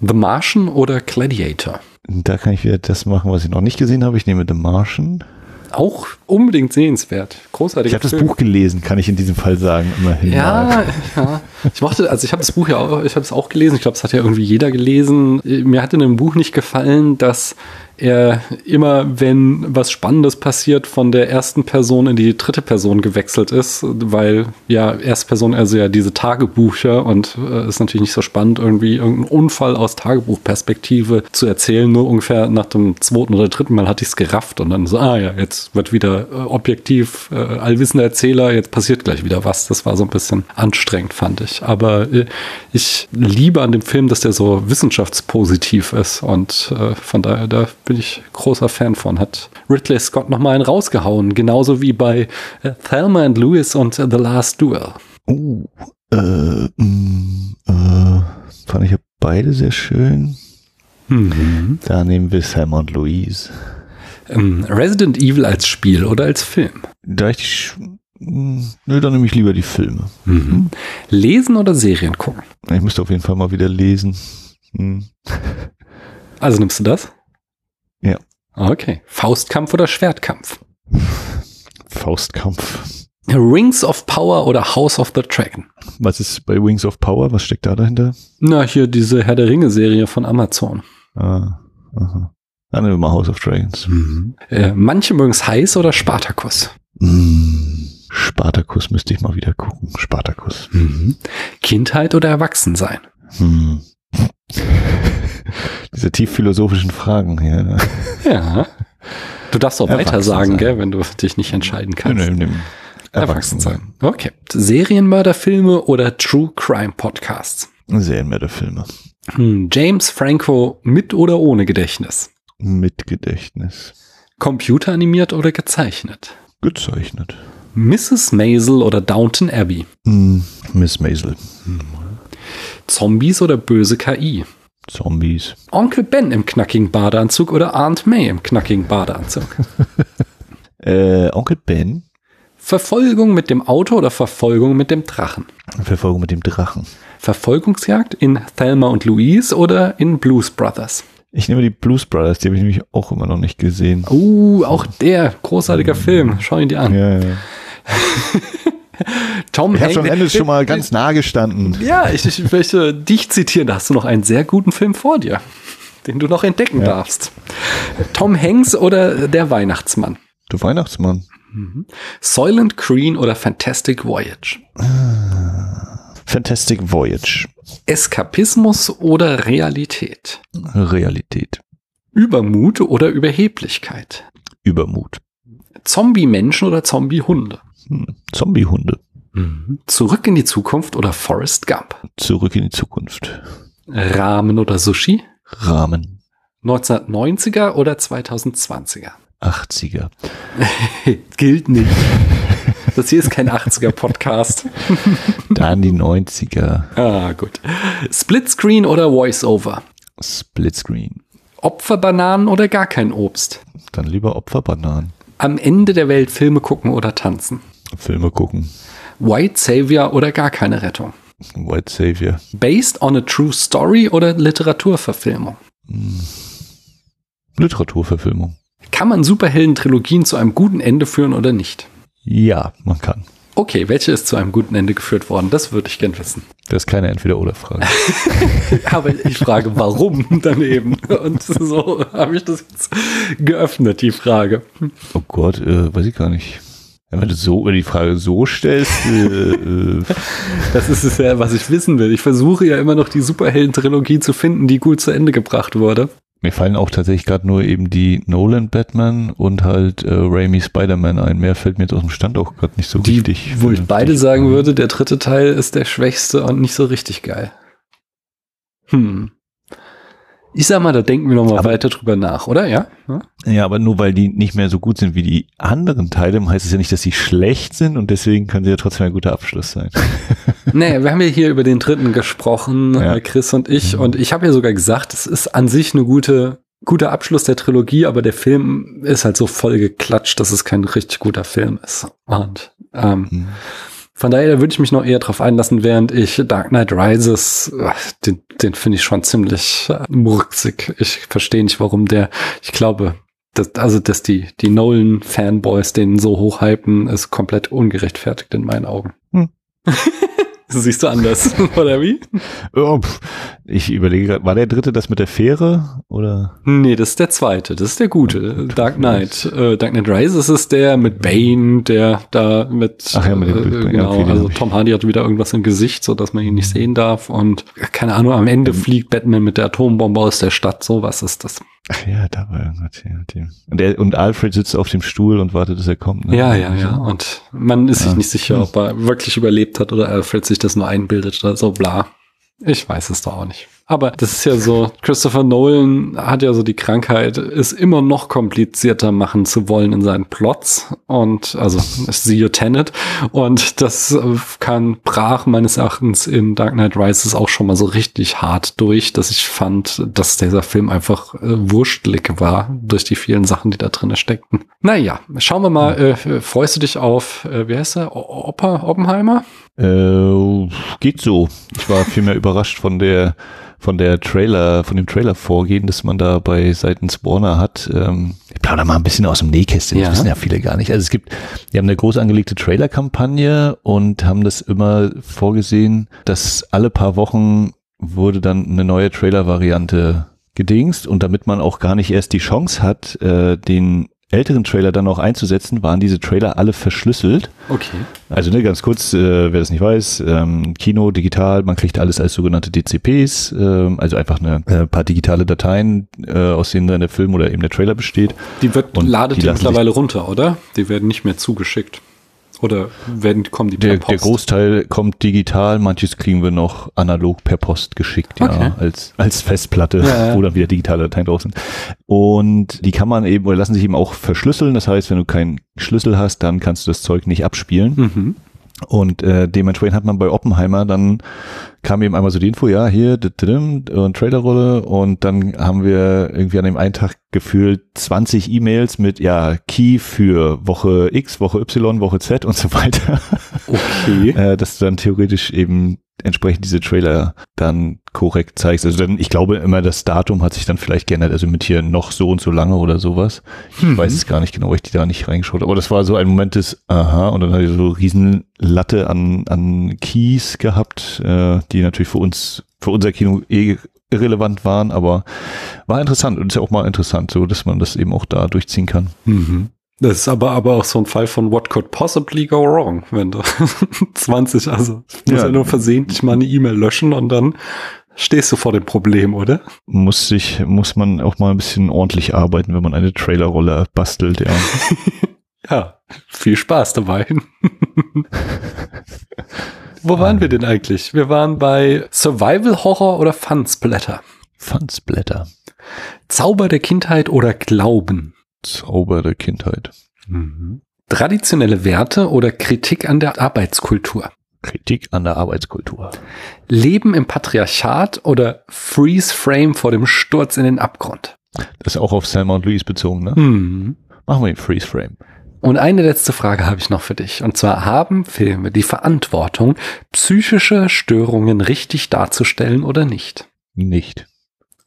The Martian oder Gladiator? Da kann ich wieder das machen, was ich noch nicht gesehen habe. Ich nehme The Martian. Auch unbedingt sehenswert. Großartiger Ich habe das. Buch gelesen, kann ich in diesem Fall sagen. Immerhin. Ja, ja. Ich mochte, also ich habe das Buch ja auch, ich habe es auch gelesen. Ich glaube, es hat ja irgendwie jeder gelesen. Mir hat in dem Buch nicht gefallen, dass er immer, wenn was Spannendes passiert, von der ersten Person in die dritte Person gewechselt ist, weil ja erste Person also ja diese Tagebücher und äh, ist natürlich nicht so spannend, irgendwie irgendeinen Unfall aus Tagebuchperspektive zu erzählen. Nur ungefähr nach dem zweiten oder dritten Mal hatte ich es gerafft und dann so, ah ja, jetzt wird wieder äh, objektiv äh, allwissender Erzähler, jetzt passiert gleich wieder was. Das war so ein bisschen anstrengend, fand ich. Aber äh, ich liebe an dem Film, dass der so wissenschaftspositiv ist und äh, von daher, da bin ich großer Fan von. Hat Ridley Scott nochmal einen rausgehauen, genauso wie bei äh, Thelma and Louis und äh, The Last Duel. Uh, äh, mh, äh, fand ich ja beide sehr schön. Da nehmen wir Sam und Louise. Ähm, Resident Evil als Spiel oder als Film? Da ich mh, nö, dann nehme ich lieber die Filme. Lesen oder Serien gucken? Ich müsste auf jeden Fall mal wieder lesen. Hm. Also nimmst du das? Ja. Okay. Faustkampf oder Schwertkampf? Faustkampf. Rings of Power oder House of the Dragon? Was ist bei Wings of Power? Was steckt da dahinter? Na, hier diese Herr der Ringe-Serie von Amazon. Ah, aha. Dann nehmen wir mal House of Dragons. Äh, manche mögen es heiß oder Spartakus. Mm, Spartacus müsste ich mal wieder gucken. Spartacus. Kindheit oder Erwachsensein? Hm. Diese tief philosophischen Fragen hier. Ja. Du darfst auch weiter sagen, gell, wenn du dich nicht entscheiden kannst. Nö, nö, nö. Erwachsen sein. Okay. Serienmörderfilme oder True Crime Podcasts? Serienmörderfilme. Hm, James Franco mit oder ohne Gedächtnis? Mit Gedächtnis. Computeranimiert oder gezeichnet? Gezeichnet. Mrs. Maisel oder Downton Abbey? Hm, Miss Maisel. Zombies oder böse KI? Zombies. Onkel Ben im knackigen Badeanzug oder Aunt May im knackigen Badeanzug? Äh, Onkel Ben. Verfolgung mit dem Auto oder Verfolgung mit dem Drachen? Verfolgung mit dem Drachen. Verfolgungsjagd in Thelma und Louise oder in Blues Brothers? Ich nehme die Blues Brothers, die habe ich nämlich auch immer noch nicht gesehen. Uh, auch der großartiger Film. Schau ihn dir an. Ja, ja. Tom Ich habe schon am Ende schon mal ganz nah gestanden. Ja, ich, ich möchte dich zitieren. Da hast du noch einen sehr guten Film vor dir, den du noch entdecken darfst. Tom Hanks oder der Weihnachtsmann? Du Weihnachtsmann. Soylent Green oder Fantastic Voyage? Fantastic Voyage. Eskapismus oder Realität? Realität. Übermut oder Überheblichkeit? Übermut. Zombie-Menschen oder Zombie-Hunde? Hm. Zombiehunde. Zurück in die Zukunft oder Forrest Gump? Zurück in die Zukunft. Ramen oder Sushi? Rahmen. 1990er oder 2020er? 80er. Gilt nicht. Das hier ist kein 80er-Podcast. Dann die 90er. Ah, gut. Splitscreen oder Voice-Over? Splitscreen. Opferbananen oder gar kein Obst? Dann lieber Opferbananen. Am Ende der Welt Filme gucken oder tanzen? Filme gucken. White Savior oder gar keine Rettung? White Savior. Based on a true story oder Literaturverfilmung? Literaturverfilmung. Kann man Superhelden-Trilogien zu einem guten Ende führen oder nicht? Ja, man kann. Okay, welche ist zu einem guten Ende geführt worden? Das würde ich gern wissen. Das ist keine Entweder-Oder-Frage. Aber ich frage, warum daneben? Und so habe ich das jetzt geöffnet, die Frage. oh Gott, äh, weiß ich gar nicht. Wenn du so, du die Frage so stellst, äh, äh, Das ist es ja, was ich wissen will. Ich versuche ja immer noch die Superhelden-Trilogie zu finden, die gut zu Ende gebracht wurde. mir fallen auch tatsächlich gerade nur eben die Nolan Batman und halt äh, Raimi Spider-Man ein. Mehr fällt mir jetzt aus dem Stand auch gerade nicht so Die, richtig. wo ich vernünftig beide sagen würde, der dritte Teil ist der schwächste und nicht so richtig geil. Hm. Ich sag mal, da denken wir noch mal Aber- weiter drüber nach, oder? Ja? ja? Ja, aber nur weil die nicht mehr so gut sind wie die anderen Teile, heißt es ja nicht, dass sie schlecht sind und deswegen können sie ja trotzdem ein guter Abschluss sein. Nee, wir haben ja hier über den dritten gesprochen, Ja. äh, Chris und ich. Und ich habe ja sogar gesagt, es ist an sich eine gute, guter Abschluss der Trilogie, aber der Film ist halt so voll geklatscht, dass es kein richtig guter Film ist. Und ähm, Hm. Von daher würde ich mich noch eher drauf einlassen, während ich Dark Knight Rises, den, den finde ich schon ziemlich äh, murksig. Ich verstehe nicht, warum der, ich glaube, dass, also, dass die, die Nolan-Fanboys den so hochhypen, ist komplett ungerechtfertigt in meinen Augen. Hm. Siehst du anders, oder wie? Oh. Ich überlege gerade, war der dritte das mit der Fähre oder? Nee, das ist der zweite, das ist der gute. Dark Knight. Äh, Dark Knight Rises ist der mit Bane, der da mit, Ach ja, mit dem äh, genau, okay, also. Tom Hardy hat wieder irgendwas im Gesicht, so dass man ihn nicht sehen darf und äh, keine Ahnung, am Ende fliegt Batman mit der Atombombe aus der Stadt, so was ist das? Ach ja, da war irgendwas. Ja, dem. und, der, und Alfred sitzt auf dem Stuhl und wartet, dass er kommt. Ne? Ja, ja, ja. Und man ist sich Ja. nicht sicher, ob er wirklich überlebt hat oder Alfred sich das nur einbildet oder so, bla. Ich weiß es doch auch nicht. Aber das ist ja so, Christopher Nolan hat ja so die Krankheit, es immer noch komplizierter machen zu wollen in seinen Plots. Und also siehe Tenet. Und das kann brach meines Erachtens in Dark Knight Rises auch schon mal so richtig hart durch, dass ich fand, dass dieser Film einfach äh, wurstelig war durch die vielen Sachen, die da drin steckten. Naja, schauen wir mal, äh, freust du dich auf, äh, wie heißt er, O- Opper, Oppenheimer? Äh, geht so. Ich war vielmehr überrascht von der von der Trailer, von dem Trailer-Vorgehen, das man da bei seitens Warner hat. Ähm, ich plaudere mal ein bisschen aus dem Nähkästchen, Ja. das wissen ja viele gar nicht. Also es gibt, die haben eine groß angelegte Trailer-Kampagne und haben das immer vorgesehen, dass alle paar Wochen wurde dann eine neue Trailer-Variante gedingst und damit man auch gar nicht erst die Chance hat, äh, den älteren Trailer dann auch einzusetzen, waren diese Trailer alle verschlüsselt. Okay. Also ne, ganz kurz, äh, wer das nicht weiß, ähm, Kino, digital, man kriegt alles als sogenannte DCPs, ähm, also einfach eine äh, paar digitale Dateien, äh, aus denen dann der Film oder eben der Trailer besteht. Die wird, Und ladet die mittlerweile runter, oder? Die werden nicht mehr zugeschickt. Oder werden, kommen die per Der, Post? der Großteil kommt digital, manches kriegen wir noch analog per Post geschickt, ja, Okay. als, als Festplatte, Ja, ja. wo dann wieder digitale Dateien drauf sind. Und die kann man eben, oder lassen sich eben auch verschlüsseln. Das heißt, wenn du keinen Schlüssel hast, dann kannst du das Zeug nicht abspielen. Mhm. Und äh, dementsprechend hat man bei Oppenheimer dann kam eben einmal so die Info, ja, hier, und Trailerrolle und dann haben wir irgendwie an dem einen Tag gefühlt 20 E-Mails mit, ja, Key für Woche X, Woche Y, Woche Z und so weiter, Okay. äh, dass du dann theoretisch eben entsprechend diese Trailer dann korrekt zeigst. Also dann, ich glaube immer, das Datum hat sich dann vielleicht geändert, also mit hier noch so und so lange oder sowas. Ich Mhm. weiß es gar nicht genau, weil ich die da nicht reingeschaut habe. Aber das war so ein Moment des, aha, und dann hatte ich so riesen Latte an, an Keys gehabt, äh, die natürlich für uns, für unser Kino eh irrelevant waren, aber war interessant und ist ja auch mal interessant, so dass man das eben auch da durchziehen kann. Mhm. Das ist aber, aber auch so ein Fall von what could possibly go wrong, wenn du 20, also ich muss ja, Ja. nur versehentlich mal eine E-Mail löschen und dann stehst du vor dem Problem, oder? Muss sich, muss man auch mal ein bisschen ordentlich arbeiten, wenn man eine Trailerrolle bastelt, ja. Ja, viel Spaß dabei. Wo waren wir denn eigentlich? Wir waren bei Survival Horror oder Fun Splatter. Fansblätter. Zauber der Kindheit oder Glauben. Zauber der Kindheit. Traditionelle Werte oder Kritik an der Arbeitskultur. Kritik an der Arbeitskultur. Leben im Patriarchat oder Freeze Frame vor dem Sturz in den Abgrund. Das ist auch auf Selma und Louise bezogen, ne? Hm. Machen wir den Freeze Frame. Und eine letzte Frage habe ich noch für dich. Und zwar haben Filme die Verantwortung, psychische Störungen richtig darzustellen oder nicht? Nicht.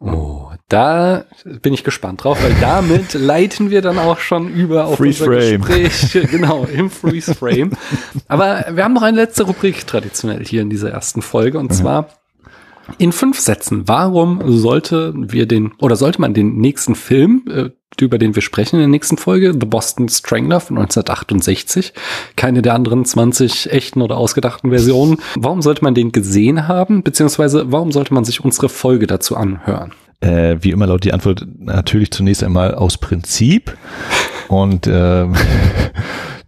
Oh, da bin ich gespannt drauf, weil damit leiten wir dann auch schon über auf Freeze unser Frame. Gespräch, genau, im Freeze Frame. Aber wir haben noch eine letzte Rubrik traditionell hier in dieser ersten Folge und zwar in fünf Sätzen. Warum sollte wir den oder sollte man den nächsten Film, äh, über den wir sprechen in der nächsten Folge, The Boston Strangler von 1968, keine der anderen 20 echten oder ausgedachten Versionen, warum sollte man den gesehen haben, beziehungsweise warum sollte man sich unsere Folge dazu anhören? Äh, wie immer lautet die Antwort natürlich zunächst einmal aus Prinzip. Und ähm,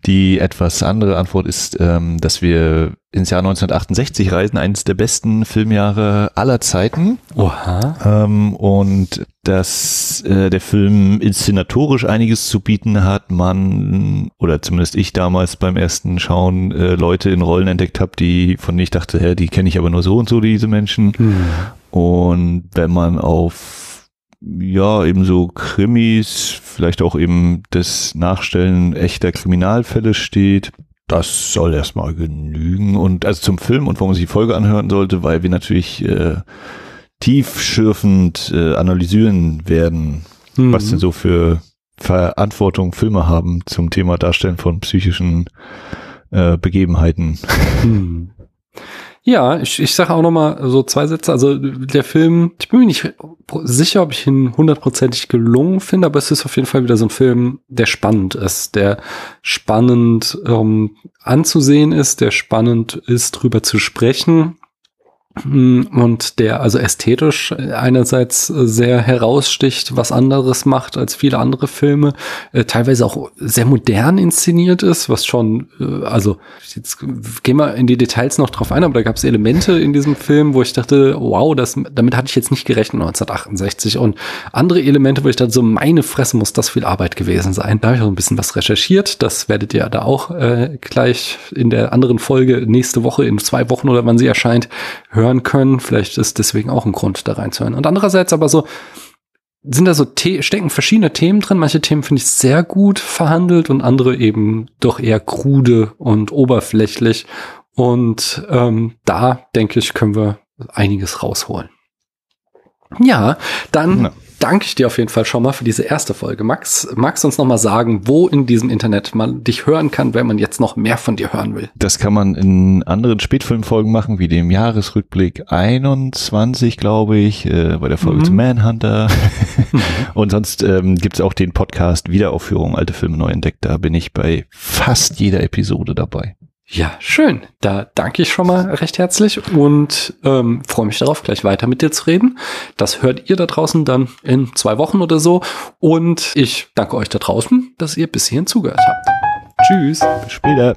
die etwas andere Antwort ist, ähm, dass wir ins Jahr 1968 reisen, eines der besten Filmjahre aller Zeiten. Oha. Ähm, und dass äh, der Film inszenatorisch einiges zu bieten hat, man, oder zumindest ich damals beim ersten Schauen, äh, Leute in Rollen entdeckt habe, die, von denen ich dachte, hä, die kenne ich aber nur so und so, diese Menschen. Und wenn man auf, ja, eben so Krimis, vielleicht auch eben das Nachstellen echter Kriminalfälle steht, das soll erstmal genügen. Und also zum Film und warum man sich die Folge anhören sollte, weil wir natürlich äh, tiefschürfend äh, analysieren werden, Mhm. was denn so für Verantwortung Filme haben zum Thema Darstellen von psychischen äh, Begebenheiten. Hm. Ja, ich, ich sage auch noch mal so zwei Sätze. Also der Film, ich bin mir nicht sicher, ob ich ihn hundertprozentig gelungen finde, aber es ist auf jeden Fall wieder so ein Film, der spannend ist, der spannend ähm, anzusehen ist, der spannend ist, drüber zu sprechen. Hm, Und der also ästhetisch einerseits sehr heraussticht, was anderes macht als viele andere Filme, äh, teilweise auch sehr modern inszeniert ist, was schon, äh, also jetzt gehen wir in die Details noch drauf ein, aber da gab es Elemente in diesem Film, wo ich dachte, wow, das, damit hatte ich jetzt nicht gerechnet 1968 und andere Elemente, wo ich dachte, so meine Fresse muss das viel Arbeit gewesen sein. Da habe ich auch ein bisschen was recherchiert, das werdet ihr da auch äh, gleich in der anderen Folge nächste Woche, in zwei Wochen oder wann sie erscheint, hören können. Vielleicht ist deswegen auch ein Grund, da reinzuhören. Und andererseits aber so, sind da so The stecken verschiedene Themen drin. Manche Themen finde ich sehr gut verhandelt und andere eben doch eher krude und oberflächlich. Und ähm, da denke ich, können wir einiges rausholen. Ja, dann Ja. Danke ich dir auf jeden Fall schon mal für diese erste Folge. Max, magst du uns noch mal sagen, wo in diesem Internet man dich hören kann, wenn man jetzt noch mehr von dir hören will? Das kann man in anderen Spätfilmfolgen machen, wie dem Jahresrückblick 21, glaube ich, äh, bei der Folge Mhm. zu Manhunter. Und sonst ähm, gibt es auch den Podcast Wiederaufführung Alte Filme neu entdeckt. Da bin ich bei fast jeder Episode dabei. Ja, schön. Da danke ich schon mal recht herzlich und ähm, freue mich darauf, gleich weiter mit dir zu reden. Das hört ihr da draußen dann in zwei Wochen oder so. Und ich danke euch da draußen, dass ihr bis hierhin zugehört habt. Tschüss. Bis später.